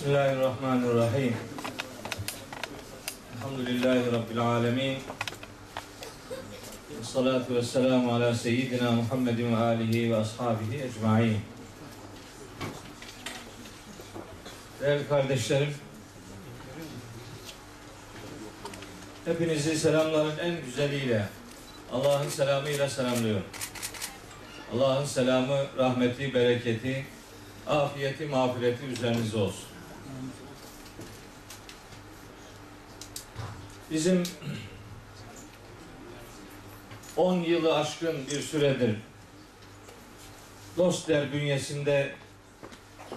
Bismillahirrahmanirrahim. Elhamdülillahi Rabbil alemin. Salatu ve selamu ala seyyidina Muhammedin ve alihi ve ashabihi ecmain. Değerli kardeşlerim, hepinizi selamların en güzeliyle, Allah'ın selamıyla selamlıyorum. Allah'ın selamı, rahmeti, bereketi, afiyeti, mağfireti üzerinize olsun. Bizim 10 yılı aşkın bir süredir Dostler bünyesinde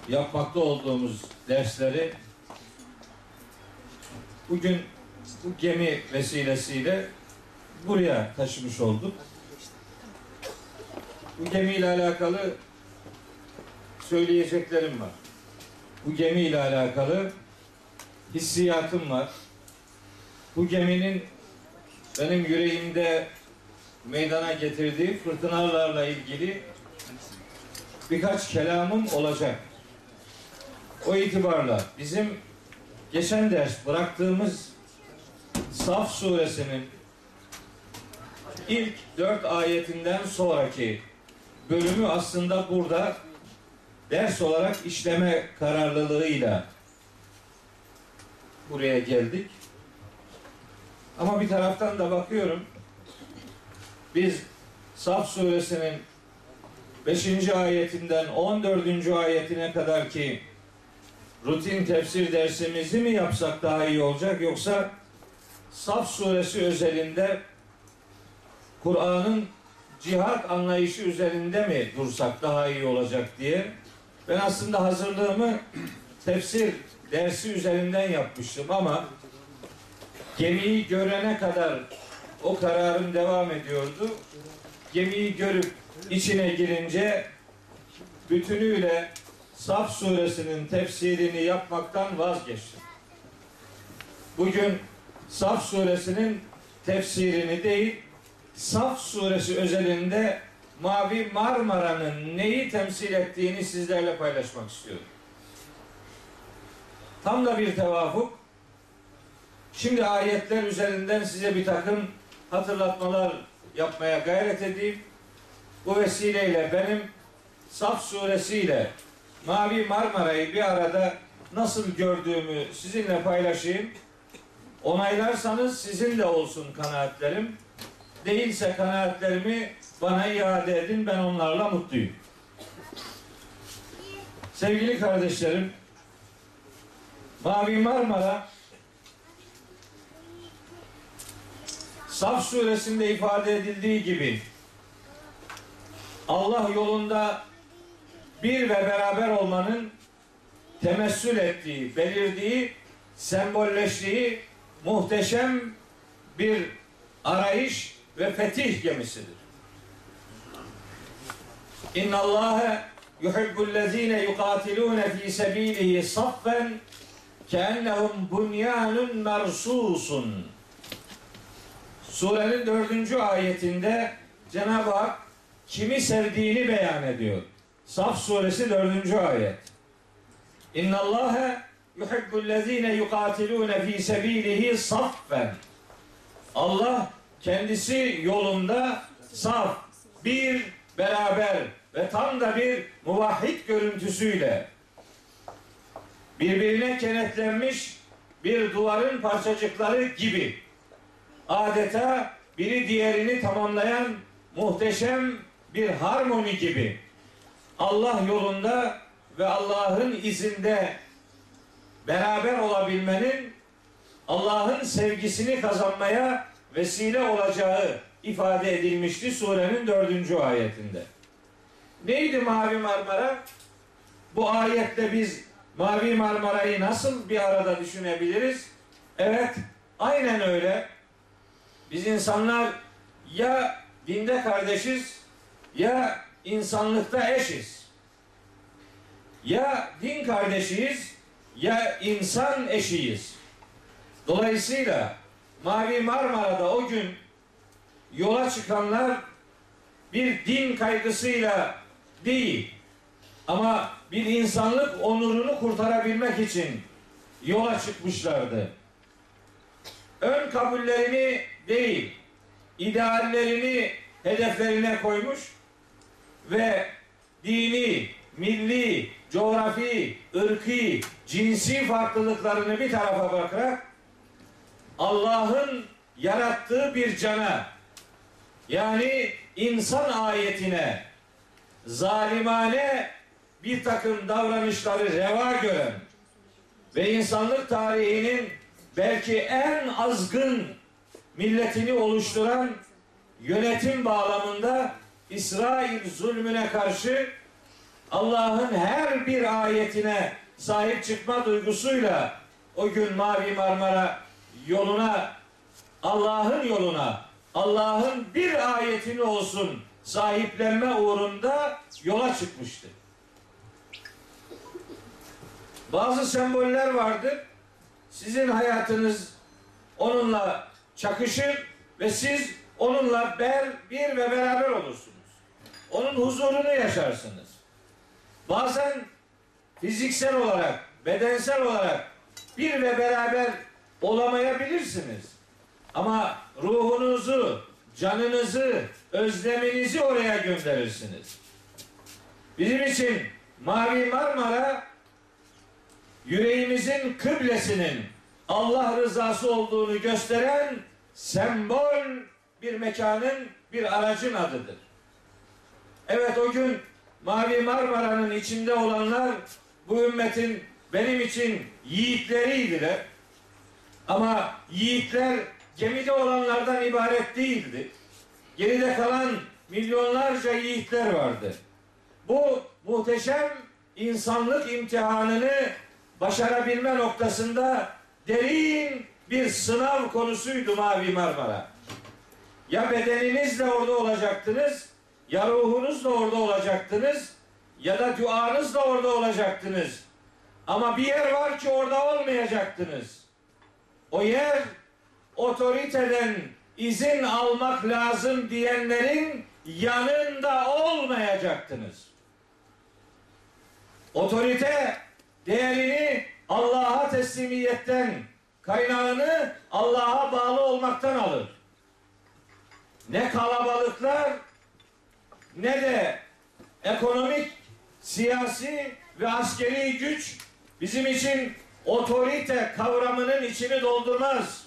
yapmakta olduğumuz dersleri bugün bu gemi vesilesiyle buraya taşımış olduk. Bu gemiyle alakalı söyleyeceklerim var. Bu gemiyle alakalı hissiyatım var. Bu geminin benim yüreğimde meydana getirdiği fırtınalarla ilgili birkaç kelamım olacak. O itibarla bizim geçen ders bıraktığımız Saf suresinin ilk dört ayetinden sonraki bölümü aslında burada ders olarak işleme kararlılığıyla buraya geldik. Ama bir taraftan da bakıyorum biz Saf suresinin 5. ayetinden 14. ayetine kadar ki rutin tefsir dersimizi mi yapsak daha iyi olacak yoksa Saf suresi özelinde Kur'an'ın cihat anlayışı üzerinde mi dursak daha iyi olacak diye ben aslında hazırlığımı tefsir dersi üzerinden yapmıştım ama gemiyi görene kadar o kararım devam ediyordu. Gemiyi görüp içine girince bütünüyle Saf suresinin tefsirini yapmaktan vazgeçtim. Bugün Saf suresinin tefsirini değil, Saf suresi özelinde Mavi Marmara'nın neyi temsil ettiğini sizlerle paylaşmak istiyorum. Tam da bir tevafuk. Şimdi ayetler üzerinden size bir takım hatırlatmalar yapmaya gayret edeyim. Bu vesileyle benim Saf suresiyle Mavi Marmara'yı bir arada nasıl gördüğümü sizinle paylaşayım. Onaylarsanız sizin de olsun kanaatlerim. Değilse kanaatlerimi bana iade edin. Ben onlarla mutluyum. Sevgili kardeşlerim, Mavi Marmara Saf suresinde ifade edildiği gibi Allah yolunda bir ve beraber olmanın temessül ettiği, belirdiği, sembolleştiği muhteşem bir arayış ve fetih gemisidir. İnna Allah yuhibbullezine yukatilune fi sebilihi saffen keennehum bunyanun mersusun. Surenin dördüncü ayetinde Cenab-ı Hak kimi sevdiğini beyan ediyor. Saf suresi dördüncü ayet. İnna Allah yuhibbullezine yukatilune fi sebilihi saffen. Allah kendisi yolunda saf, bir, beraber ve tam da bir muvahhid görüntüsüyle birbirine kenetlenmiş bir duvarın parçacıkları gibi adeta biri diğerini tamamlayan muhteşem bir harmoni gibi Allah yolunda ve Allah'ın izinde beraber olabilmenin Allah'ın sevgisini kazanmaya vesile olacağı ifade edilmişti surenin dördüncü ayetinde. Neydi Mavi Marmara? Bu ayette biz Mavi Marmara'yı nasıl bir arada düşünebiliriz? Evet, aynen öyle. Biz insanlar ya dinde kardeşiz ya insanlıkta eşiz. Ya din kardeşiyiz ya insan eşiyiz. Dolayısıyla Mavi Marmara'da o gün yola çıkanlar bir din kaygısıyla değil ama bir insanlık onurunu kurtarabilmek için yola çıkmışlardı. Ön kabullerini değil, ideallerini hedeflerine koymuş ve dini, milli, coğrafi, ırki, cinsi farklılıklarını bir tarafa bırakarak Allah'ın yarattığı bir cana yani insan ayetine zalimane bir takım davranışları reva gören ve insanlık tarihinin belki en azgın milletini oluşturan yönetim bağlamında İsrail zulmüne karşı Allah'ın her bir ayetine sahip çıkma duygusuyla o gün Mavi Marmara yoluna Allah'ın yoluna Allah'ın bir ayetini olsun sahiplenme uğrunda yola çıkmıştı. Bazı semboller vardır. Sizin hayatınız onunla çakışır ve siz onunla ber, bir ve beraber olursunuz. Onun huzurunu yaşarsınız. Bazen fiziksel olarak, bedensel olarak bir ve beraber olamayabilirsiniz. Ama ruhunuzu, canınızı, özleminizi oraya gönderirsiniz. Bizim için Mavi Marmara yüreğimizin kıblesinin Allah rızası olduğunu gösteren sembol bir mekanın, bir aracın adıdır. Evet o gün Mavi Marmara'nın içinde olanlar bu ümmetin benim için yiğitleriydiler. Ama yiğitler gemide olanlardan ibaret değildi. Geride kalan milyonlarca yiğitler vardı. Bu muhteşem insanlık imtihanını başarabilme noktasında derin bir sınav konusuydu Mavi Marmara. Ya bedeninizle orada olacaktınız, ya ruhunuzla orada olacaktınız, ya da duanızla orada olacaktınız. Ama bir yer var ki orada olmayacaktınız. O yer otoriteden izin almak lazım diyenlerin yanında olmayacaktınız. Otorite değerini Allah'a teslimiyetten, kaynağını Allah'a bağlı olmaktan alır. Ne kalabalıklar ne de ekonomik, siyasi ve askeri güç bizim için otorite kavramının içini doldurmaz.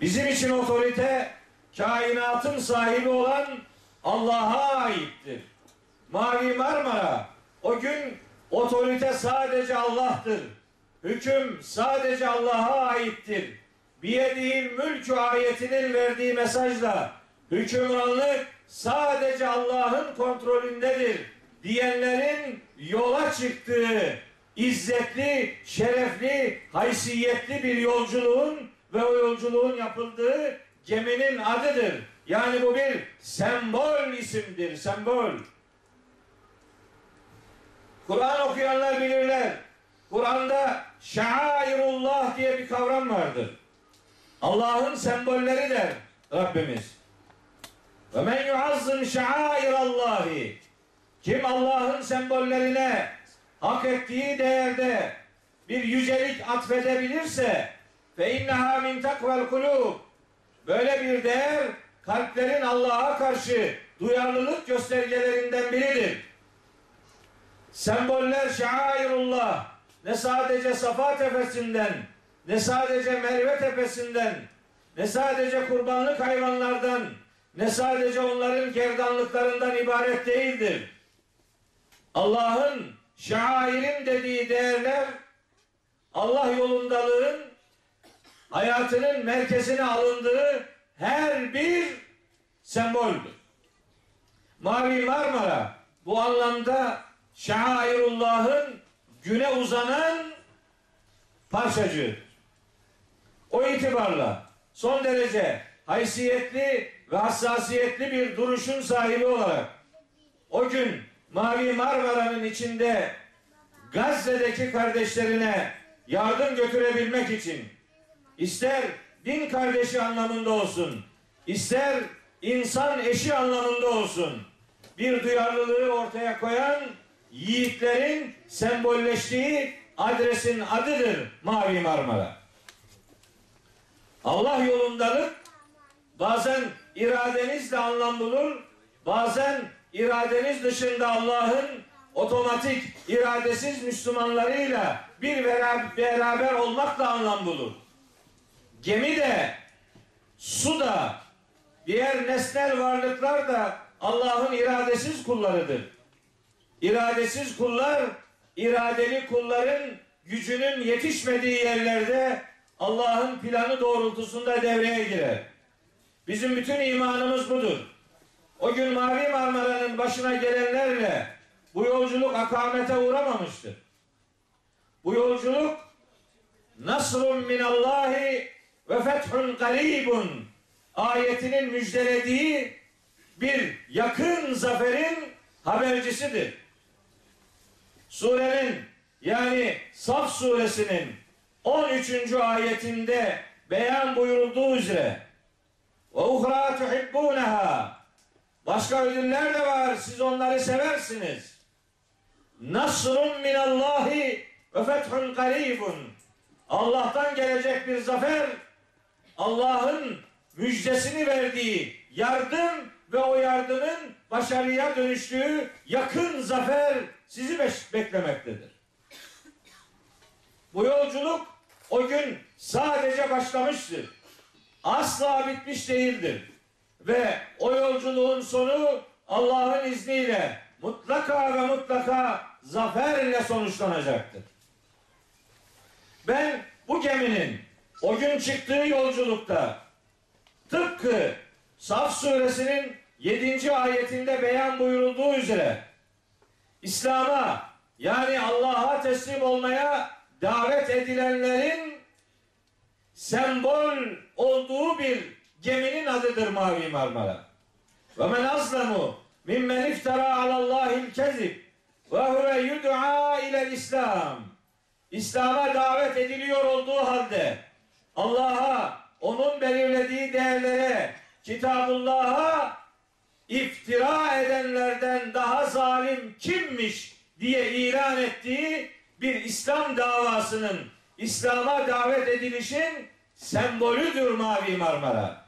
Bizim için otorite kainatın sahibi olan Allah'a aittir. Mavi Marmara o gün otorite sadece Allah'tır. Hüküm sadece Allah'a aittir. Biyedihil mülkü ayetinin verdiği mesajla hükümranlık sadece Allah'ın kontrolündedir diyenlerin yola çıktığı izzetli, şerefli, haysiyetli bir yolculuğun ve o yolculuğun yapıldığı geminin adıdır. Yani bu bir sembol isimdir, sembol. Kur'an okuyanlar bilirler. Kur'an'da şairullah diye bir kavram vardır. Allah'ın sembolleri der Rabbimiz. Ve men yuazzım şairallahi. Kim Allah'ın sembollerine hak ettiği değerde bir yücelik atfedebilirse fe inneha min takvel kulub. Böyle bir değer kalplerin Allah'a karşı duyarlılık göstergelerinden biridir. Semboller şairullah ne sadece Safa tepesinden ne sadece Merve tepesinden ne sadece kurbanlık hayvanlardan ne sadece onların gerdanlıklarından ibaret değildir. Allah'ın şairim dediği değerler Allah yolundalığın hayatının merkezine alındığı her bir semboldür. Mavi Marmara bu anlamda şairullahın güne uzanan parçacı. O itibarla son derece haysiyetli ve hassasiyetli bir duruşun sahibi olarak o gün Mavi Marmara'nın içinde Gazze'deki kardeşlerine yardım götürebilmek için ister din kardeşi anlamında olsun, ister insan eşi anlamında olsun bir duyarlılığı ortaya koyan yiğitlerin sembolleştiği adresin adıdır Mavi Marmara. Allah yolundalık bazen iradenizle anlam bulur, bazen iradeniz dışında Allah'ın otomatik iradesiz Müslümanlarıyla bir beraber olmakla anlam bulur. Gemi de, su da, diğer nesnel varlıklar da Allah'ın iradesiz kullarıdır. İradesiz kullar, iradeli kulların gücünün yetişmediği yerlerde Allah'ın planı doğrultusunda devreye girer. Bizim bütün imanımız budur. O gün Mavi Marmara'nın başına gelenlerle bu yolculuk akamete uğramamıştır. Bu yolculuk nasrun minallahi ve fethun garibun ayetinin müjdelediği bir yakın zaferin habercisidir. Surenin yani Saf suresinin 13. ayetinde beyan buyurulduğu üzere ve uhra tuhibbunaha başka ödüller de var siz onları seversiniz. Nasrun minallahi ve fethun garibun Allah'tan gelecek bir zafer Allah'ın müjdesini verdiği yardım ve o yardımın başarıya dönüştüğü yakın zafer sizi beklemektedir. Bu yolculuk o gün sadece başlamıştır. Asla bitmiş değildir. Ve o yolculuğun sonu Allah'ın izniyle mutlaka ve mutlaka zaferle sonuçlanacaktır. Ben bu geminin o gün çıktığı yolculukta tıpkı Saf suresinin 7. ayetinde beyan buyurulduğu üzere İslam'a yani Allah'a teslim olmaya davet edilenlerin sembol olduğu bir geminin adıdır Mavi Marmara. Ve men azlemu mimmen iftara alallahil kezib ve huve yud'a ile İslam. İslam'a davet ediliyor olduğu halde Allah'a onun belirlediği değerlere Kitabullah'a iftira edenlerden daha zalim kimmiş diye ilan ettiği bir İslam davasının İslam'a davet edilişin sembolüdür Mavi Marmara.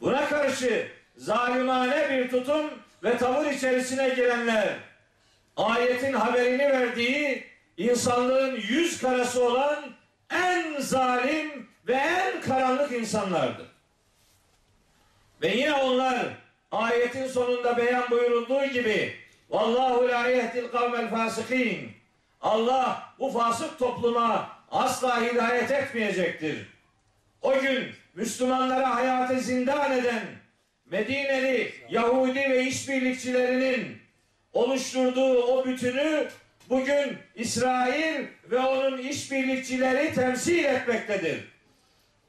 Buna karşı zalimane bir tutum ve tavır içerisine girenler ayetin haberini verdiği insanlığın yüz karası olan en zalim ve en karanlık insanlardır. Ve yine onlar ayetin sonunda beyan buyurulduğu gibi Vallahu la yehdil kavmel fasikin Allah bu fasık topluma asla hidayet etmeyecektir. O gün Müslümanlara hayatı zindan eden Medineli Yahudi ve işbirlikçilerinin oluşturduğu o bütünü bugün İsrail ve onun işbirlikçileri temsil etmektedir.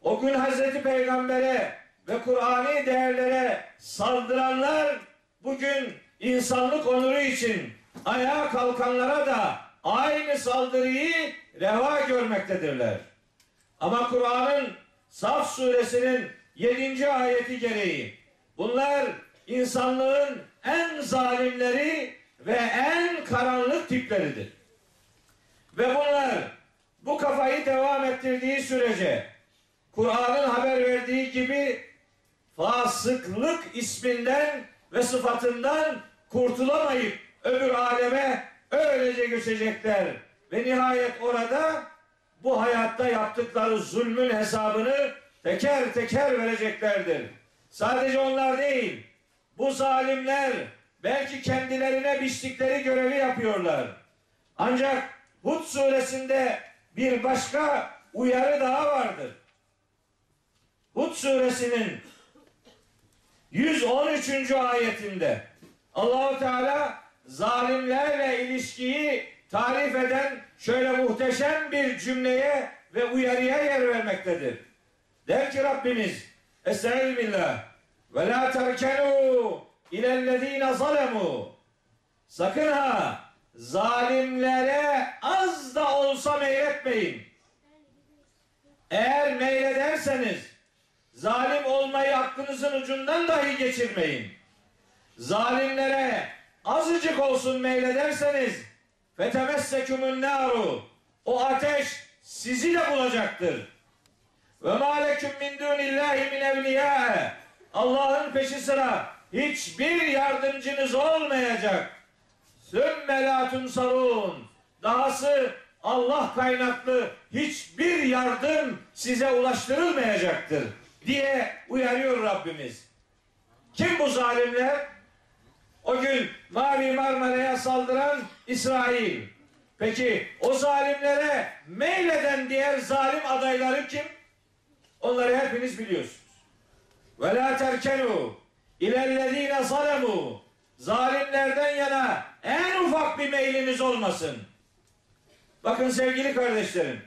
O gün Hazreti Peygamber'e ve Kur'ani değerlere saldıranlar bugün insanlık onuru için ayağa kalkanlara da aynı saldırıyı reva görmektedirler. Ama Kur'an'ın Saf suresinin 7. ayeti gereği bunlar insanlığın en zalimleri ve en karanlık tipleridir. Ve bunlar bu kafayı devam ettirdiği sürece Kur'an'ın haber verdiği gibi fasıklık isminden ve sıfatından kurtulamayıp öbür aleme öylece göçecekler. Ve nihayet orada bu hayatta yaptıkları zulmün hesabını teker teker vereceklerdir. Sadece onlar değil, bu zalimler belki kendilerine biçtikleri görevi yapıyorlar. Ancak Hud suresinde bir başka uyarı daha vardır. Hud suresinin 113. ayetinde Allahu Teala zalimlerle ilişkiyi tarif eden şöyle muhteşem bir cümleye ve uyarıya yer vermektedir. Der ki Rabbimiz Estaizu billah ve la terkenu ilellezine zalemu Sakın ha zalimlere az da olsa meyletmeyin. Eğer meylederseniz zalim olmayı aklınızın ucundan dahi geçirmeyin. Zalimlere azıcık olsun meylederseniz fetemessekümün naru o ateş sizi de bulacaktır. Ve maleküm min dunillahi min evliya. Allah'ın peşi sıra hiçbir yardımcınız olmayacak. Sümme la tunsarun. Dahası Allah kaynaklı hiçbir yardım size ulaştırılmayacaktır diye uyarıyor Rabbimiz. Kim bu zalimler? O gün Mavi Marmara'ya saldıran İsrail. Peki o zalimlere meyleden diğer zalim adayları kim? Onları hepiniz biliyorsunuz. Ve la terkenu ilellezine zalemu zalimlerden yana en ufak bir meyliniz olmasın. Bakın sevgili kardeşlerim.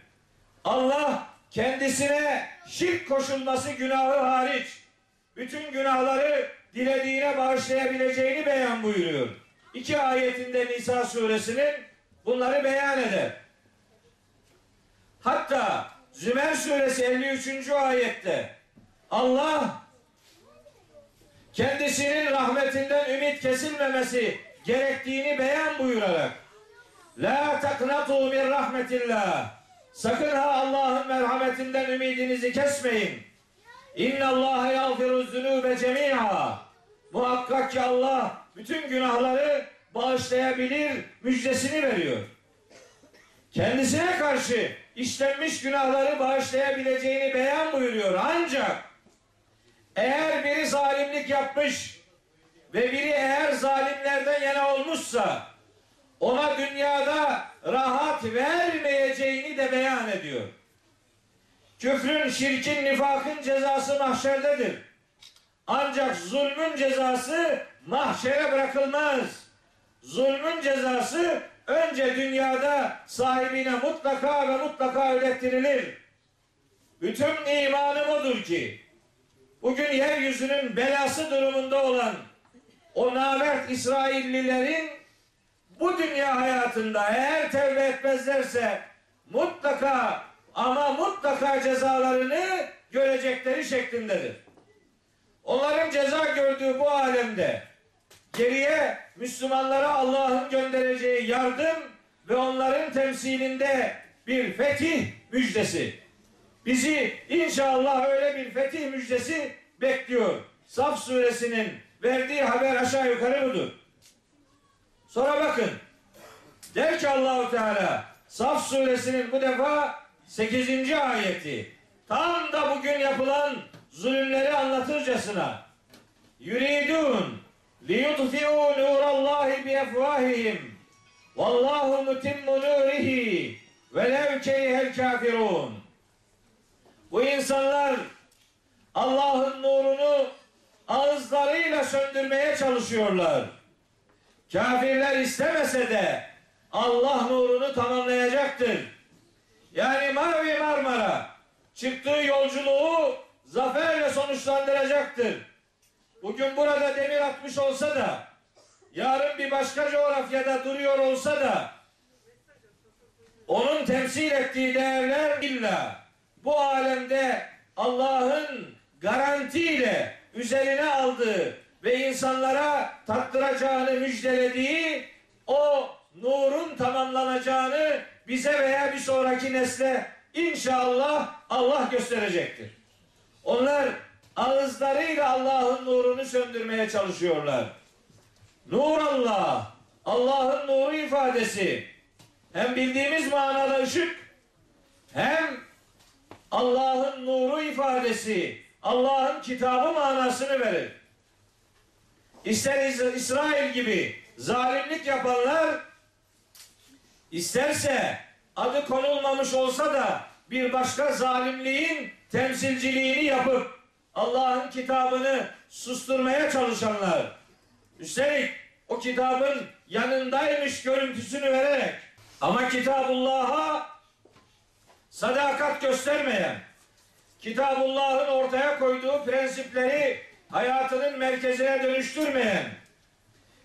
Allah kendisine şirk koşulması günahı hariç bütün günahları dilediğine bağışlayabileceğini beyan buyuruyor. İki ayetinde Nisa suresinin bunları beyan eder. Hatta Zümer suresi 53. ayette Allah kendisinin rahmetinden ümit kesilmemesi gerektiğini beyan buyurarak La taknatu min rahmetillah Sakın ha Allah'ın merhametinden ümidinizi kesmeyin. İnna Allah yağfiru zunube cemi'a. Muhakkak ki Allah bütün günahları bağışlayabilir müjdesini veriyor. Kendisine karşı işlenmiş günahları bağışlayabileceğini beyan buyuruyor. Ancak eğer biri zalimlik yapmış ve biri eğer zalimlerden yana olmuşsa ona dünyada rahat vermeyeceğini de beyan ediyor. Küfrün, şirkin, nifakın cezası mahşerdedir. Ancak zulmün cezası mahşere bırakılmaz. Zulmün cezası önce dünyada sahibine mutlaka ve mutlaka ödettirilir. Bütün imanım odur ki bugün yeryüzünün belası durumunda olan o namert İsraillilerin bu dünya hayatında eğer tevbe etmezlerse mutlaka ama mutlaka cezalarını görecekleri şeklindedir. Onların ceza gördüğü bu alemde geriye Müslümanlara Allah'ın göndereceği yardım ve onların temsilinde bir fetih müjdesi. Bizi inşallah öyle bir fetih müjdesi bekliyor. Saf suresinin verdiği haber aşağı yukarı budur. Sonra bakın. Der ki Allahu Teala Saf suresinin bu defa 8. ayeti. Tam da bugün yapılan zulümleri anlatırcasına. Yuridun liyutfi'u nurallahi bi efvahihim. Vallahu mutimmu nurihi ve lev kerihel kafirun. Bu insanlar Allah'ın nurunu ağızlarıyla söndürmeye çalışıyorlar. Kafirler istemese de Allah nurunu tamamlayacaktır. Yani Mavi Marmara çıktığı yolculuğu zaferle sonuçlandıracaktır. Bugün burada demir atmış olsa da yarın bir başka coğrafyada duruyor olsa da onun temsil ettiği değerler illa bu alemde Allah'ın garantiyle üzerine aldığı ve insanlara tattıracağını müjdelediği o nurun tamamlanacağını bize veya bir sonraki nesle inşallah Allah gösterecektir. Onlar ağızlarıyla Allah'ın nurunu söndürmeye çalışıyorlar. Nur Allah, Allah'ın nuru ifadesi hem bildiğimiz manada ışık hem Allah'ın nuru ifadesi Allah'ın kitabı manasını verir. İster İsrail gibi zalimlik yapanlar isterse adı konulmamış olsa da bir başka zalimliğin temsilciliğini yapıp Allah'ın kitabını susturmaya çalışanlar. Üstelik o kitabın yanındaymış görüntüsünü vererek ama Kitabullah'a sadakat göstermeyen Kitabullah'ın ortaya koyduğu prensipleri hayatının merkezine dönüştürmeyen,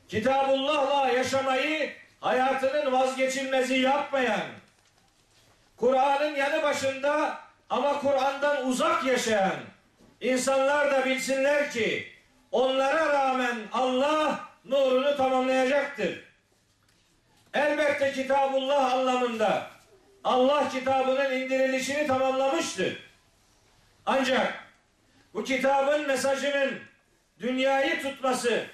Kitabullah'la yaşamayı hayatının vazgeçilmezi yapmayan, Kur'an'ın yanı başında ama Kur'an'dan uzak yaşayan insanlar da bilsinler ki onlara rağmen Allah nurunu tamamlayacaktır. Elbette kitabullah anlamında Allah kitabının indirilişini tamamlamıştır. Ancak bu kitabın mesajının dünyayı tutması,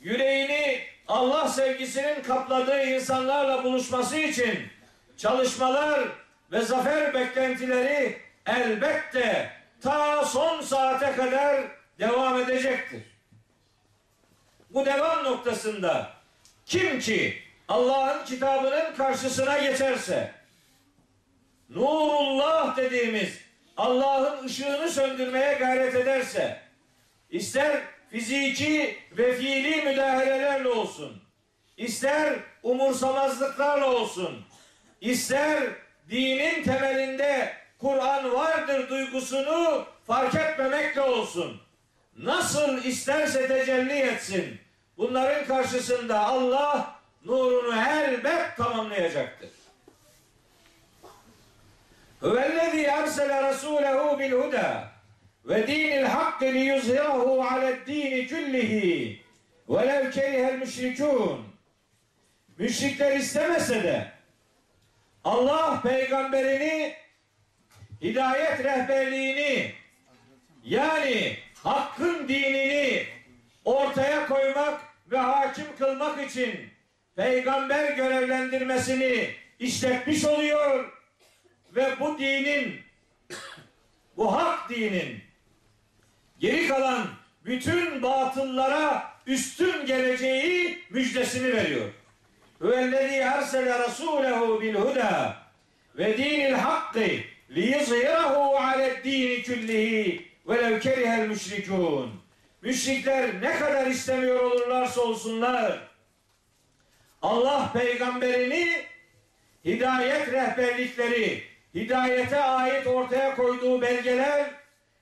yüreğini Allah sevgisinin kapladığı insanlarla buluşması için çalışmalar ve zafer beklentileri elbette ta son saate kadar devam edecektir. Bu devam noktasında kim ki Allah'ın kitabının karşısına geçerse Nurullah dediğimiz Allah'ın ışığını söndürmeye gayret ederse ister fiziki ve fiili müdahalelerle olsun, ister umursamazlıklarla olsun, ister dinin temelinde Kur'an vardır duygusunu fark etmemekle olsun. Nasıl isterse tecelli etsin. Bunların karşısında Allah nurunu elbet tamamlayacaktır. Huvellezî ersele rasûlehu bil huda ve dinil hakkı li yuzhirahu aled dini küllihi velev. Müşrikler istemese de Allah peygamberini hidayet rehberliğini yani hakkın dinini ortaya koymak ve hakim kılmak için peygamber görevlendirmesini işletmiş oluyor ve bu dinin bu hak dinin geri kalan bütün batıllara üstün geleceği müjdesini veriyor. Huvellezî ersele rasûlehu bil huda ve dinil hakkı liyuzhirahu aled dini küllihi velev kerihel müşrikûn. Müşrikler ne kadar istemiyor olurlarsa olsunlar Allah peygamberini hidayet rehberlikleri, hidayete ait ortaya koyduğu belgeler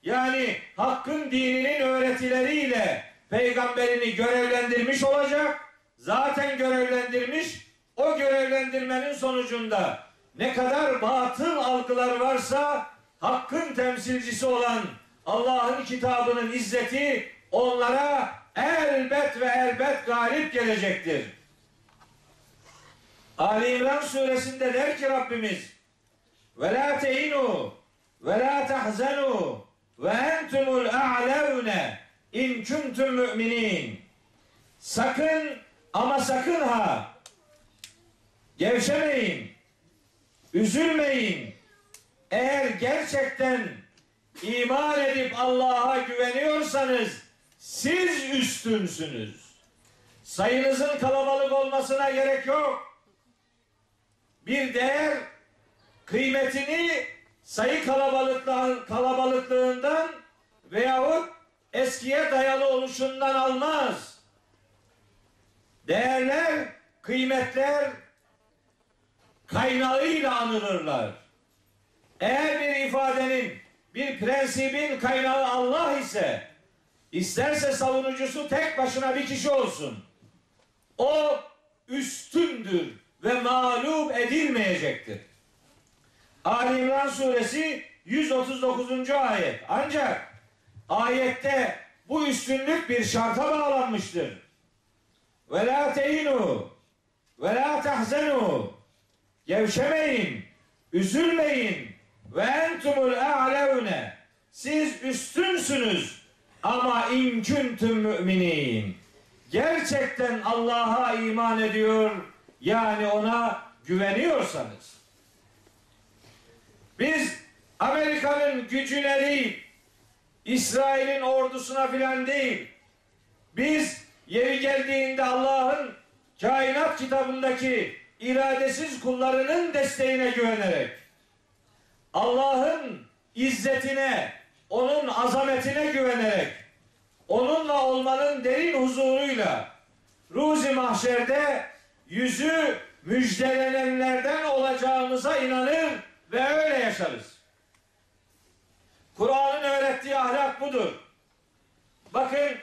yani hakkın dininin öğretileriyle peygamberini görevlendirmiş olacak. Zaten görevlendirmiş. O görevlendirmenin sonucunda ne kadar batıl algılar varsa hakkın temsilcisi olan Allah'ın kitabının izzeti onlara elbet ve elbet galip gelecektir. Ali İmran suresinde der ki Rabbimiz ve la tehinu ve la tahzenu ve entumul a'levne in kuntum müminin sakın ama sakın ha gevşemeyin üzülmeyin eğer gerçekten iman edip Allah'a güveniyorsanız siz üstünsünüz. Sayınızın kalabalık olmasına gerek yok. Bir değer kıymetini sayı kalabalıklığı- kalabalıklığından veyahut eskiye dayalı oluşundan almaz. Değerler, kıymetler kaynağıyla anılırlar. Eğer bir ifadenin, bir prensibin kaynağı Allah ise, isterse savunucusu tek başına bir kişi olsun. O üstündür ve mağlup edilmeyecektir. Ali İmran suresi 139. ayet. Ancak ayette bu üstünlük bir şarta bağlanmıştır. Ve la tehinu ve la tahzenu gevşemeyin, üzülmeyin ve entumul a'levne siz üstünsünüz ama in kuntum müminin gerçekten Allah'a iman ediyor yani ona güveniyorsanız biz Amerika'nın gücüne değil İsrail'in ordusuna filan değil biz yeri geldiğinde Allah'ın kainat kitabındaki iradesiz kullarının desteğine güvenerek Allah'ın izzetine, onun azametine güvenerek onunla olmanın derin huzuruyla ruzi mahşerde yüzü müjdelenenlerden olacağımıza inanır ve öyle yaşarız. Kur'an'ın öğrettiği ahlak budur. Bakın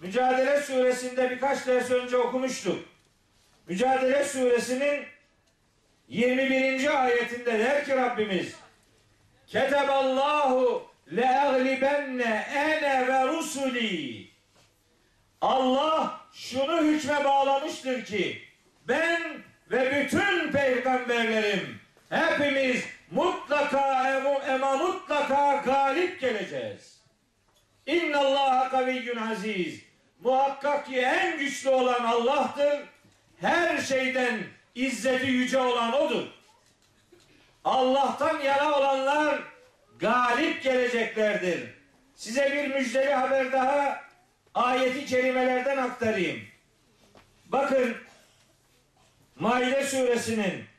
Mücadele suresinde birkaç ders önce okumuştuk. Mücadele suresinin 21. ayetinde der ki Rabbimiz Keteballahu le'aglibenne ene ve rusuli Allah şunu hükme bağlamıştır ki ben ve bütün peygamberlerim hepimiz mutlaka ema mutlaka galip geleceğiz. İnna Allah kaviyyun aziz. Muhakkak ki en güçlü olan Allah'tır. Her şeyden izzeti yüce olan odur. Allah'tan yana olanlar galip geleceklerdir. Size bir müjdeli haber daha ayeti kerimelerden aktarayım. Bakın Maide suresinin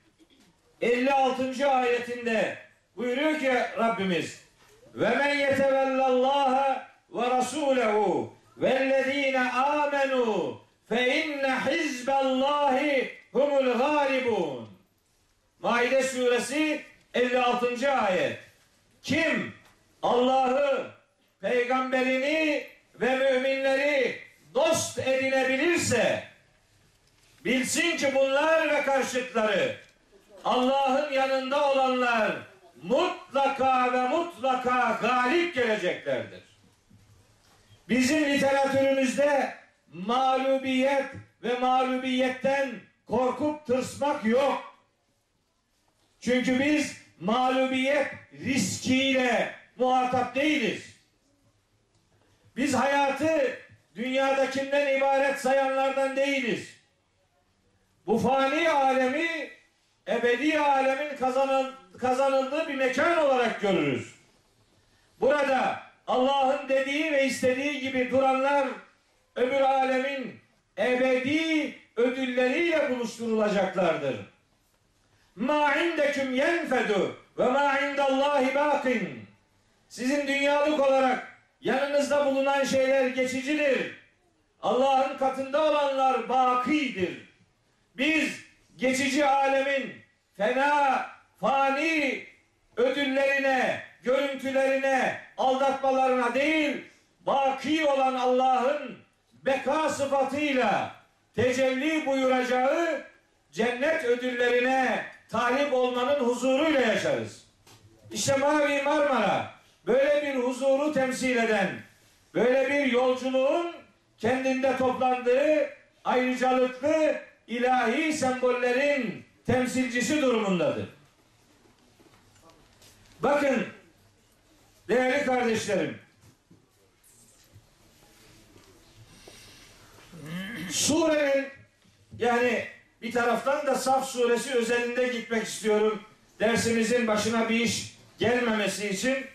56. ayetinde buyuruyor ki Rabbimiz ve men yetevellallaha ve rasulehu vellezine amenu fe inne hizballahi humul galibun. Maide suresi 56. ayet. Kim Allah'ı, peygamberini ve müminleri dost edinebilirse bilsin ki bunlar ve karşıtları Allah'ın yanında olanlar mutlaka ve mutlaka galip geleceklerdir. Bizim literatürümüzde mağlubiyet ve mağlubiyetten korkup tırsmak yok. Çünkü biz mağlubiyet riskiyle muhatap değiliz. Biz hayatı dünyadakinden ibaret sayanlardan değiliz. Bu fani alemi ebedi alemin kazanıl, kazanıldığı bir mekan olarak görürüz. Burada Allah'ın dediği ve istediği gibi duranlar öbür alemin ebedi ödülleriyle buluşturulacaklardır. Ma indeküm yenfedu ve ma indallahi bakin. Sizin dünyalık olarak yanınızda bulunan şeyler geçicidir. Allah'ın katında olanlar bakidir. Biz geçici alemin fena, fani ödüllerine, görüntülerine, aldatmalarına değil, baki olan Allah'ın beka sıfatıyla tecelli buyuracağı cennet ödüllerine talip olmanın huzuruyla yaşarız. İşte Mavi Marmara böyle bir huzuru temsil eden, böyle bir yolculuğun kendinde toplandığı ayrıcalıklı ilahi sembollerin temsilcisi durumundadır. Bakın değerli kardeşlerim surenin yani bir taraftan da Saf suresi özelinde gitmek istiyorum. Dersimizin başına bir iş gelmemesi için.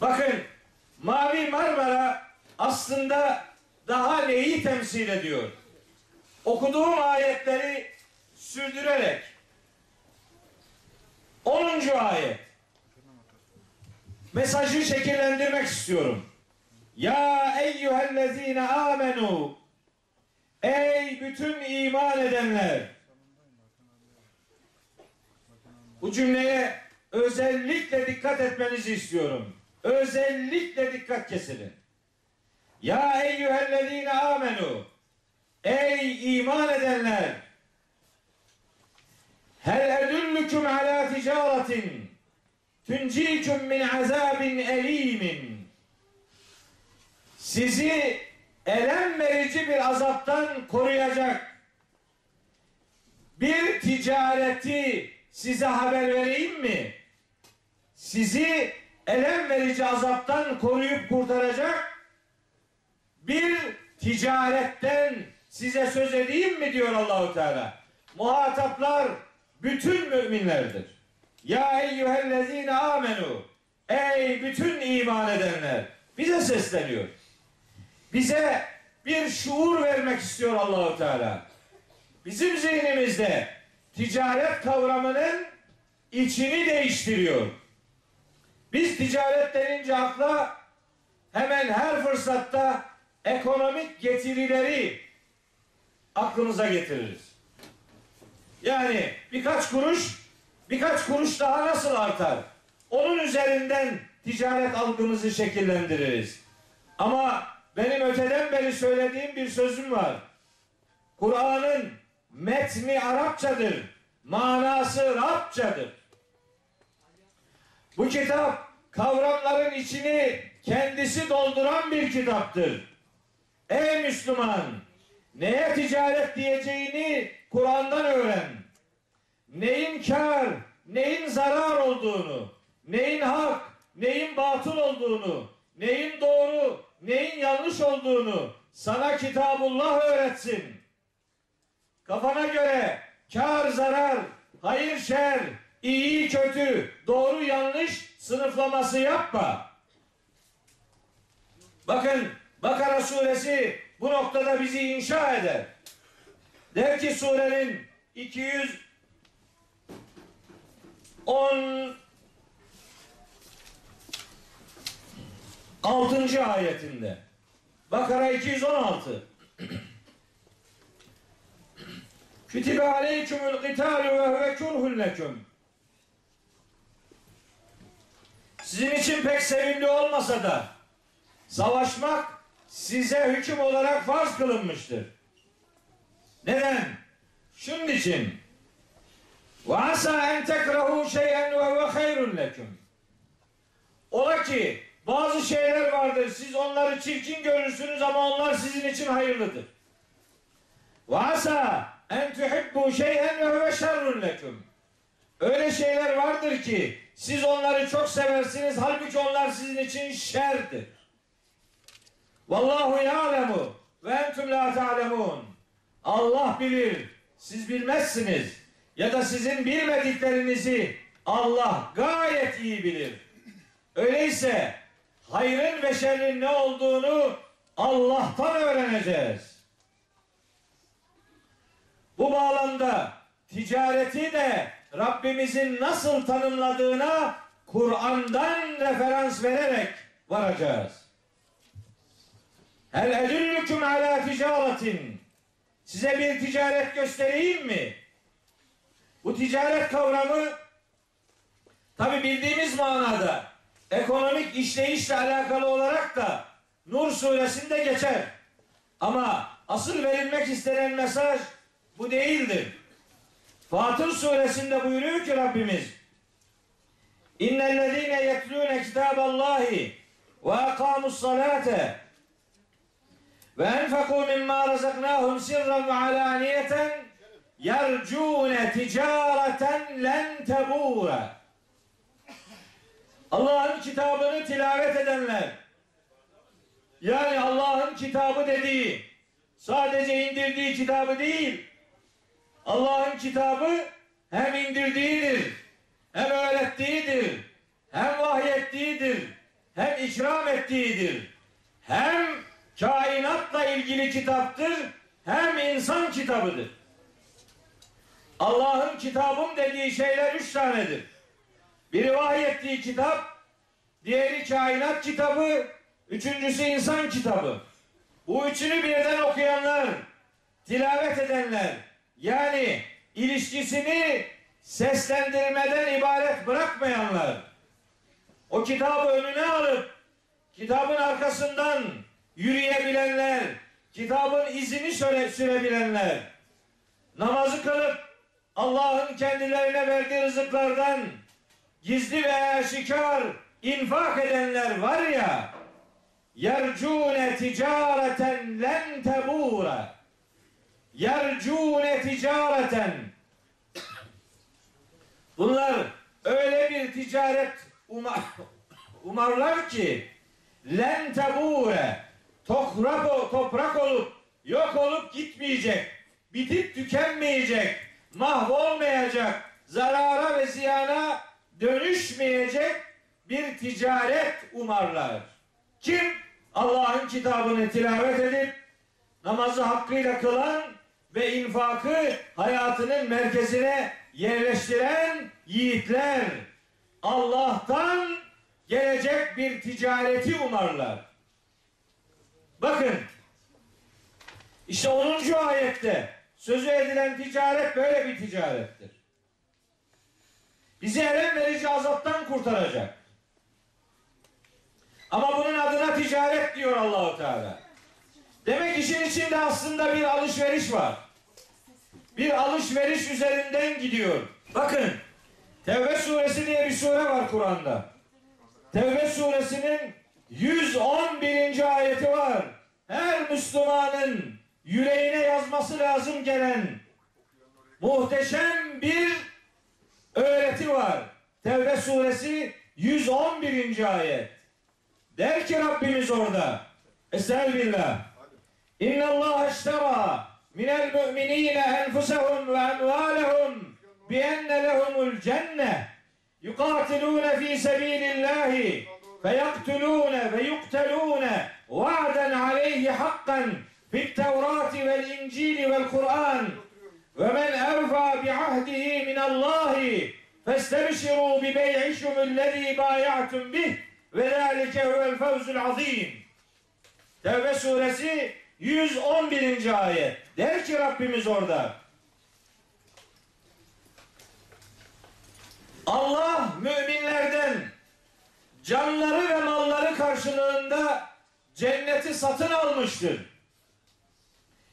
Bakın Mavi Marmara aslında daha neyi temsil ediyor? Okuduğum ayetleri sürdürerek 10. ayet mesajı şekillendirmek istiyorum. Ya eyyühellezine amenu Ey bütün iman edenler bu cümleye özellikle dikkat etmenizi istiyorum. Özellikle dikkat kesilin. Ya eyyühellezine amenu Ey iman edenler Hel edüllüküm ala ticaretin Tünciküm min azabin elimin Sizi elem verici bir azaptan koruyacak bir ticareti size haber vereyim mi? Sizi elem verici azaptan koruyup kurtaracak bir ticaretten size söz edeyim mi diyor Allahu Teala. Muhataplar bütün müminlerdir. Ya eyyühellezine amenu Ey bütün iman edenler bize sesleniyor. Bize bir şuur vermek istiyor Allahu Teala. Bizim zihnimizde ticaret kavramının içini değiştiriyor. Biz ticaret denince akla hemen her fırsatta ekonomik getirileri aklımıza getiririz. Yani birkaç kuruş, birkaç kuruş daha nasıl artar? Onun üzerinden ticaret algımızı şekillendiririz. Ama benim öteden beri söylediğim bir sözüm var. Kur'an'ın metni Arapçadır. Manası Rabçadır. Bu kitap kavramların içini kendisi dolduran bir kitaptır. Ey Müslüman! Neye ticaret diyeceğini Kur'an'dan öğren. Neyin kar, neyin zarar olduğunu, neyin hak, neyin batıl olduğunu, neyin doğru, neyin yanlış olduğunu sana Kitabullah öğretsin. Kafana göre kar, zarar, hayır, şer, iyi, kötü, doğru, yanlış sınıflaması yapma. Bakın Bakara suresi bu noktada bizi inşa eder. Der ki surenin 210 6. ayetinde. Bakara 216. Kütübe aleykümül qitalu ve huve kurhun leküm. Sizin için pek sevimli olmasa da savaşmak size hüküm olarak farz kılınmıştır. Neden? Şunun için ve asa en tekrahu şeyen ve huve hayrun leküm. Ola ki bazı şeyler vardır. Siz onları çirkin görürsünüz ama onlar sizin için hayırlıdır. Ve asa en tuhibbu şeyen ve huve şerrun. Öyle şeyler vardır ki siz onları çok seversiniz halbuki onlar sizin için şerdir. Vallahu ya'lemu ve entum la ta'lemun. Allah bilir, siz bilmezsiniz. Ya da sizin bilmediklerinizi Allah gayet iyi bilir. Öyleyse hayrın ve şerrin ne olduğunu Allah'tan öğreneceğiz. Bu bağlamda ticareti de Rabbimizin nasıl tanımladığına Kur'an'dan referans vererek varacağız. Hel edüllüküm ala ticaretin. Size bir ticaret göstereyim mi? Bu ticaret kavramı tabi bildiğimiz manada ekonomik işleyişle alakalı olarak da Nur suresinde geçer. Ama asıl verilmek istenen mesaj bu değildir. Fatır suresinde buyuruyor ki Rabbimiz İnnellezîne yetlûne kitâballâhi ve akâmus salâte ve enfekû mimmâ razaknâhum sirran ve alâniyeten yercûne ticareten len tebûre Allah'ın kitabını tilavet edenler yani Allah'ın kitabı dediği sadece indirdiği kitabı değil Allah'ın kitabı hem indirdiğidir, hem öğrettiğidir, hem vahyettiğidir, hem ikram ettiğidir, hem kainatla ilgili kitaptır, hem insan kitabıdır. Allah'ın kitabım dediği şeyler üç tanedir. Biri vahyettiği kitap, diğeri kainat kitabı, üçüncüsü insan kitabı. Bu üçünü birden okuyanlar, tilavet edenler, yani ilişkisini seslendirmeden ibaret bırakmayanlar, o kitabı önüne alıp kitabın arkasından yürüyebilenler, kitabın izini söyle, sürebilenler, namazı kılıp Allah'ın kendilerine verdiği rızıklardan gizli ve aşikar infak edenler var ya, yercune ticareten len tebura. Yercune ticareten. Bunlar öyle bir ticaret umar, umarlar ki len tebure toprak, toprak olup yok olup gitmeyecek bitip tükenmeyecek mahvolmayacak zarara ve ziyana dönüşmeyecek bir ticaret umarlar. Kim? Allah'ın kitabını tilavet edip namazı hakkıyla kılan ve infakı hayatının merkezine yerleştiren yiğitler Allah'tan gelecek bir ticareti umarlar. Bakın işte 10. ayette sözü edilen ticaret böyle bir ticarettir. Bizi elem verici azaptan kurtaracak. Ama bunun adına ticaret diyor Allahu Teala. Demek işin içinde aslında bir alışveriş var. Bir alışveriş üzerinden gidiyor. Bakın Tevbe suresi diye bir sure var Kur'an'da. Tevbe suresinin 111. ayeti var. her Müslümanın yüreğine yazması lazım gelen muhteşem bir öğreti var. Tevbe suresi 111. ayet. Der ki Rabbimiz orada. Estağfirullah. İnna Allah iştera minel müminine enfusehum ve emvalehum bi enne lehumul cenne yukatilune fi sebilillahi tevrati vel incili vel kur'an ve men erfa bi ahdihi min Allahi festebşiru bi bey'işum ellezî bâya'tum bih ve zâlike huvel fevzul azîm. Tevbe suresi 111. ayet. Der ki Rabbimiz orada. Allah müminlerden canları ve malları karşılığında cenneti satın almıştır.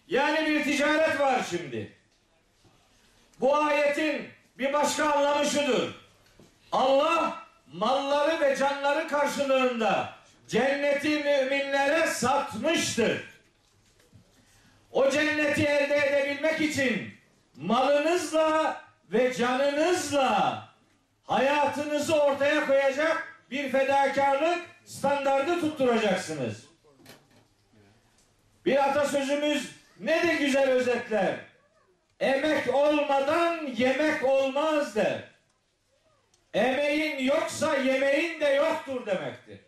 Yani bir ticaret var şimdi. Bu ayetin bir başka anlamı şudur. Allah malları ve canları karşılığında cenneti müminlere satmıştır. O cenneti elde edebilmek için malınızla ve canınızla hayatınızı ortaya koyacak bir fedakarlık standardı tutturacaksınız. Bir atasözümüz ne de güzel özetler. Emek olmadan yemek olmaz der. Emeğin yoksa yemeğin de yoktur demektir.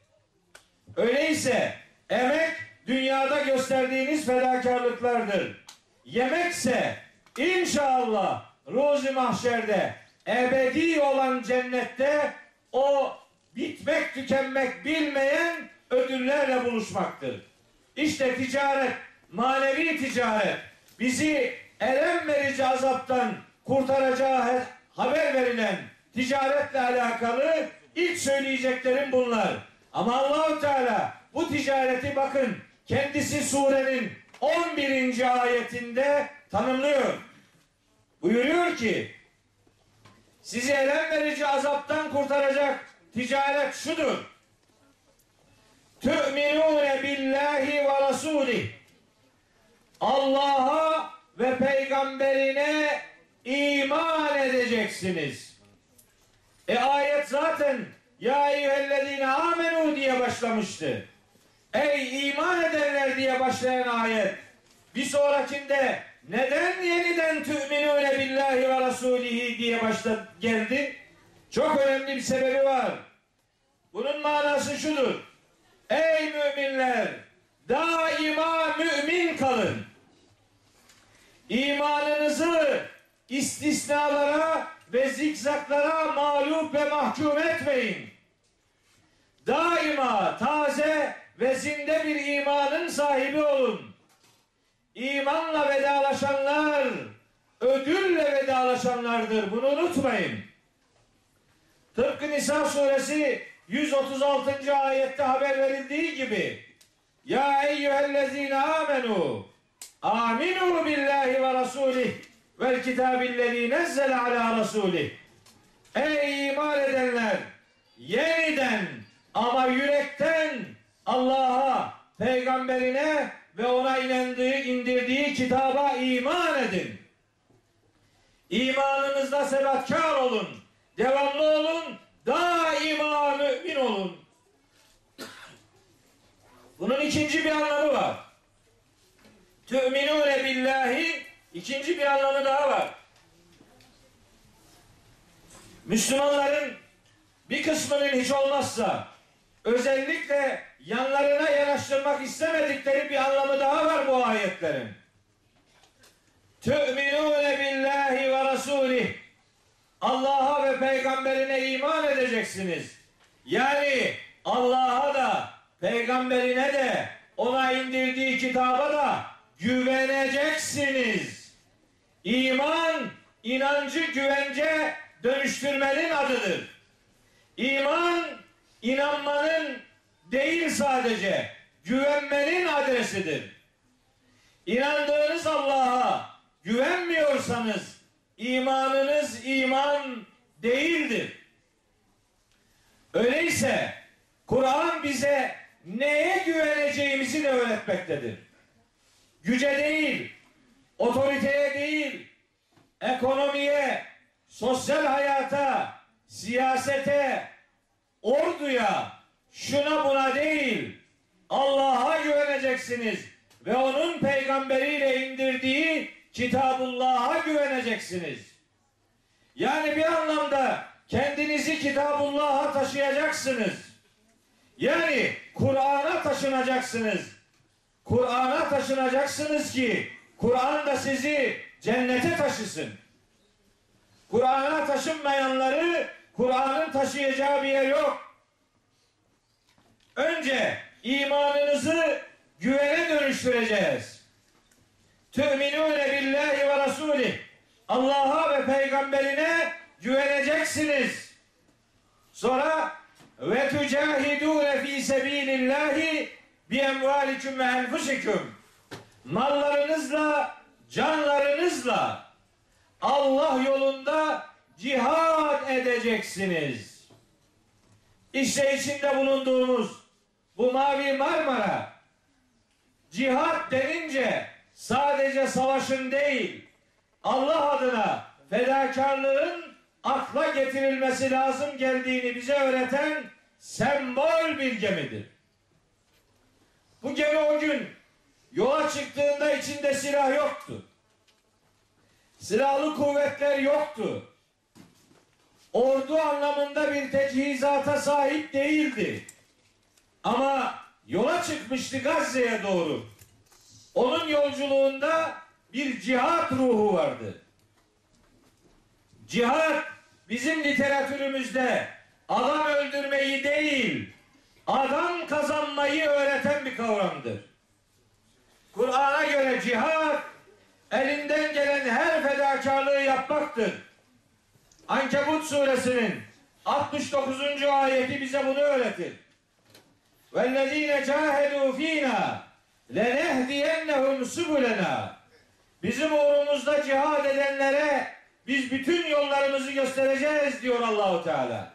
Öyleyse emek dünyada gösterdiğiniz fedakarlıklardır. Yemekse inşallah ruzi mahşerde ebedi olan cennette o bitmek tükenmek bilmeyen ödüllerle buluşmaktır. İşte ticaret, manevi ticaret bizi elem verici azaptan kurtaracağı haber verilen ticaretle alakalı ilk söyleyeceklerim bunlar. Ama Allahu Teala bu ticareti bakın kendisi surenin 11. ayetinde tanımlıyor. Buyuruyor ki sizi elem verici azaptan kurtaracak ticaret şudur. Tü'minûne billahi ve rasulih. Allah'a ve peygamberine iman edeceksiniz. E ayet zaten ya eyyühellezine amenu diye başlamıştı. Ey iman edenler diye başlayan ayet. Bir sonrakinde neden yeniden tü'minûne billahi ve rasulihi diye başta geldi? Çok önemli bir sebebi var. Bunun manası şudur. Ey müminler daima mümin kalın. İmanınızı istisnalara ve zikzaklara mağlup ve mahkum etmeyin. Daima taze ve zinde bir imanın sahibi olun. İmanla vedalaşanlar ödülle vedalaşanlardır. Bunu unutmayın. Tıpkı Nisa suresi 136. ayette haber verildiği gibi Ya eyyühellezine amenu aminu billahi ve rasulih vel kitabillezî nezzele ala rasulih Ey iman edenler yeniden ama yürekten Allah'a, peygamberine ve ona inandığı, indirdiği kitaba iman edin. İmanınızda sebatkar olun. Devamlı olun. Daima mümin olun. Bunun ikinci bir anlamı var. Tü'minûne billahi ikinci bir anlamı daha var. Müslümanların bir kısmının hiç olmazsa özellikle yanlarına yanaştırmak istemedikleri bir anlamı daha var bu ayetlerin. Tü'minûne billahi ve rasulih Allah'a ve peygamberine iman edeceksiniz. Yani Allah'a da peygamberine de ona indirdiği kitaba da güveneceksiniz. İman inancı güvence dönüştürmenin adıdır. İman inanmanın değil sadece güvenmenin adresidir. İnandığınız Allah'a güvenmiyorsanız imanınız iman değildir. Öyleyse Kur'an bize neye güveneceğimizi de öğretmektedir. Güce değil, otoriteye değil, ekonomiye, sosyal hayata, siyasete, orduya, şuna buna değil, Allah'a güveneceksiniz ve onun peygamberiyle indirdiği Kitabullah'a güveneceksiniz. Yani bir anlamda kendinizi Kitabullah'a taşıyacaksınız. Yani Kur'an'a taşınacaksınız. Kur'an'a taşınacaksınız ki Kur'an da sizi cennete taşısın. Kur'an'a taşınmayanları Kur'an'ın taşıyacağı bir yer yok. Önce imanınızı güvene dönüştüreceğiz. Tü'minûne billahi ve rasulih. Allah'a ve peygamberine güveneceksiniz. Sonra ve tücahidûne fî sebîlillâhi bi emvâliküm ve enfusiküm. Mallarınızla, canlarınızla Allah yolunda cihad edeceksiniz. İşte içinde bulunduğumuz bu mavi Marmara cihat denince sadece savaşın değil Allah adına fedakarlığın akla getirilmesi lazım geldiğini bize öğreten sembol bir gemidir. Bu gemi o gün yola çıktığında içinde silah yoktu. Silahlı kuvvetler yoktu. Ordu anlamında bir teçhizata sahip değildi. Ama yola çıkmıştı Gazze'ye doğru. Onun yolculuğunda bir cihat ruhu vardı. Cihat bizim literatürümüzde adam öldürmeyi değil, adam kazanmayı öğreten bir kavramdır. Kur'an'a göre cihat elinden gelen her fedakarlığı yapmaktır. Ankebut suresinin 69. ayeti bize bunu öğretir. وَالَّذ۪ينَ جَاهَدُوا ف۪ينَا lenehdiyennehum subulena bizim uğrumuzda cihad edenlere biz bütün yollarımızı göstereceğiz diyor Allahu Teala.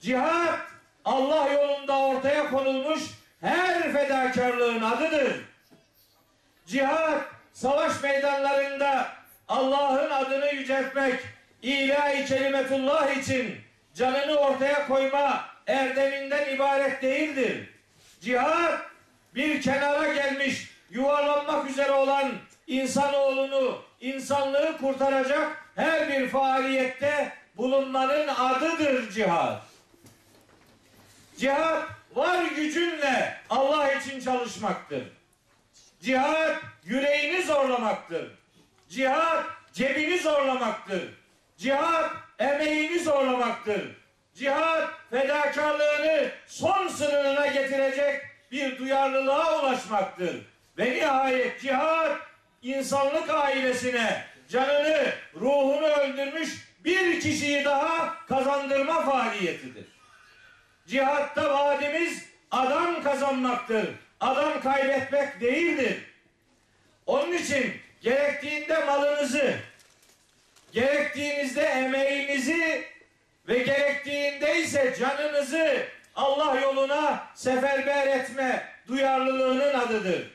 Cihad Allah yolunda ortaya konulmuş her fedakarlığın adıdır. Cihad savaş meydanlarında Allah'ın adını yüceltmek, ilahi kelimetullah için canını ortaya koyma erdeminden ibaret değildir. Cihad bir kenara gelmiş yuvarlanmak üzere olan insanoğlunu, insanlığı kurtaracak her bir faaliyette bulunmanın adıdır cihad. Cihad var gücünle Allah için çalışmaktır. Cihad yüreğini zorlamaktır. Cihad cebini zorlamaktır. Cihad emeğini zorlamaktır. Cihad fedakarlığını son sınırına getirecek bir duyarlılığa ulaşmaktır. Ve nihayet cihad insanlık ailesine canını, ruhunu öldürmüş bir kişiyi daha kazandırma faaliyetidir. Cihatta vaadimiz adam kazanmaktır. Adam kaybetmek değildir. Onun için gerektiğinde malınızı, gerektiğinizde emeğinizi ve gerektiğinde ise canınızı Allah yoluna seferber etme duyarlılığının adıdır.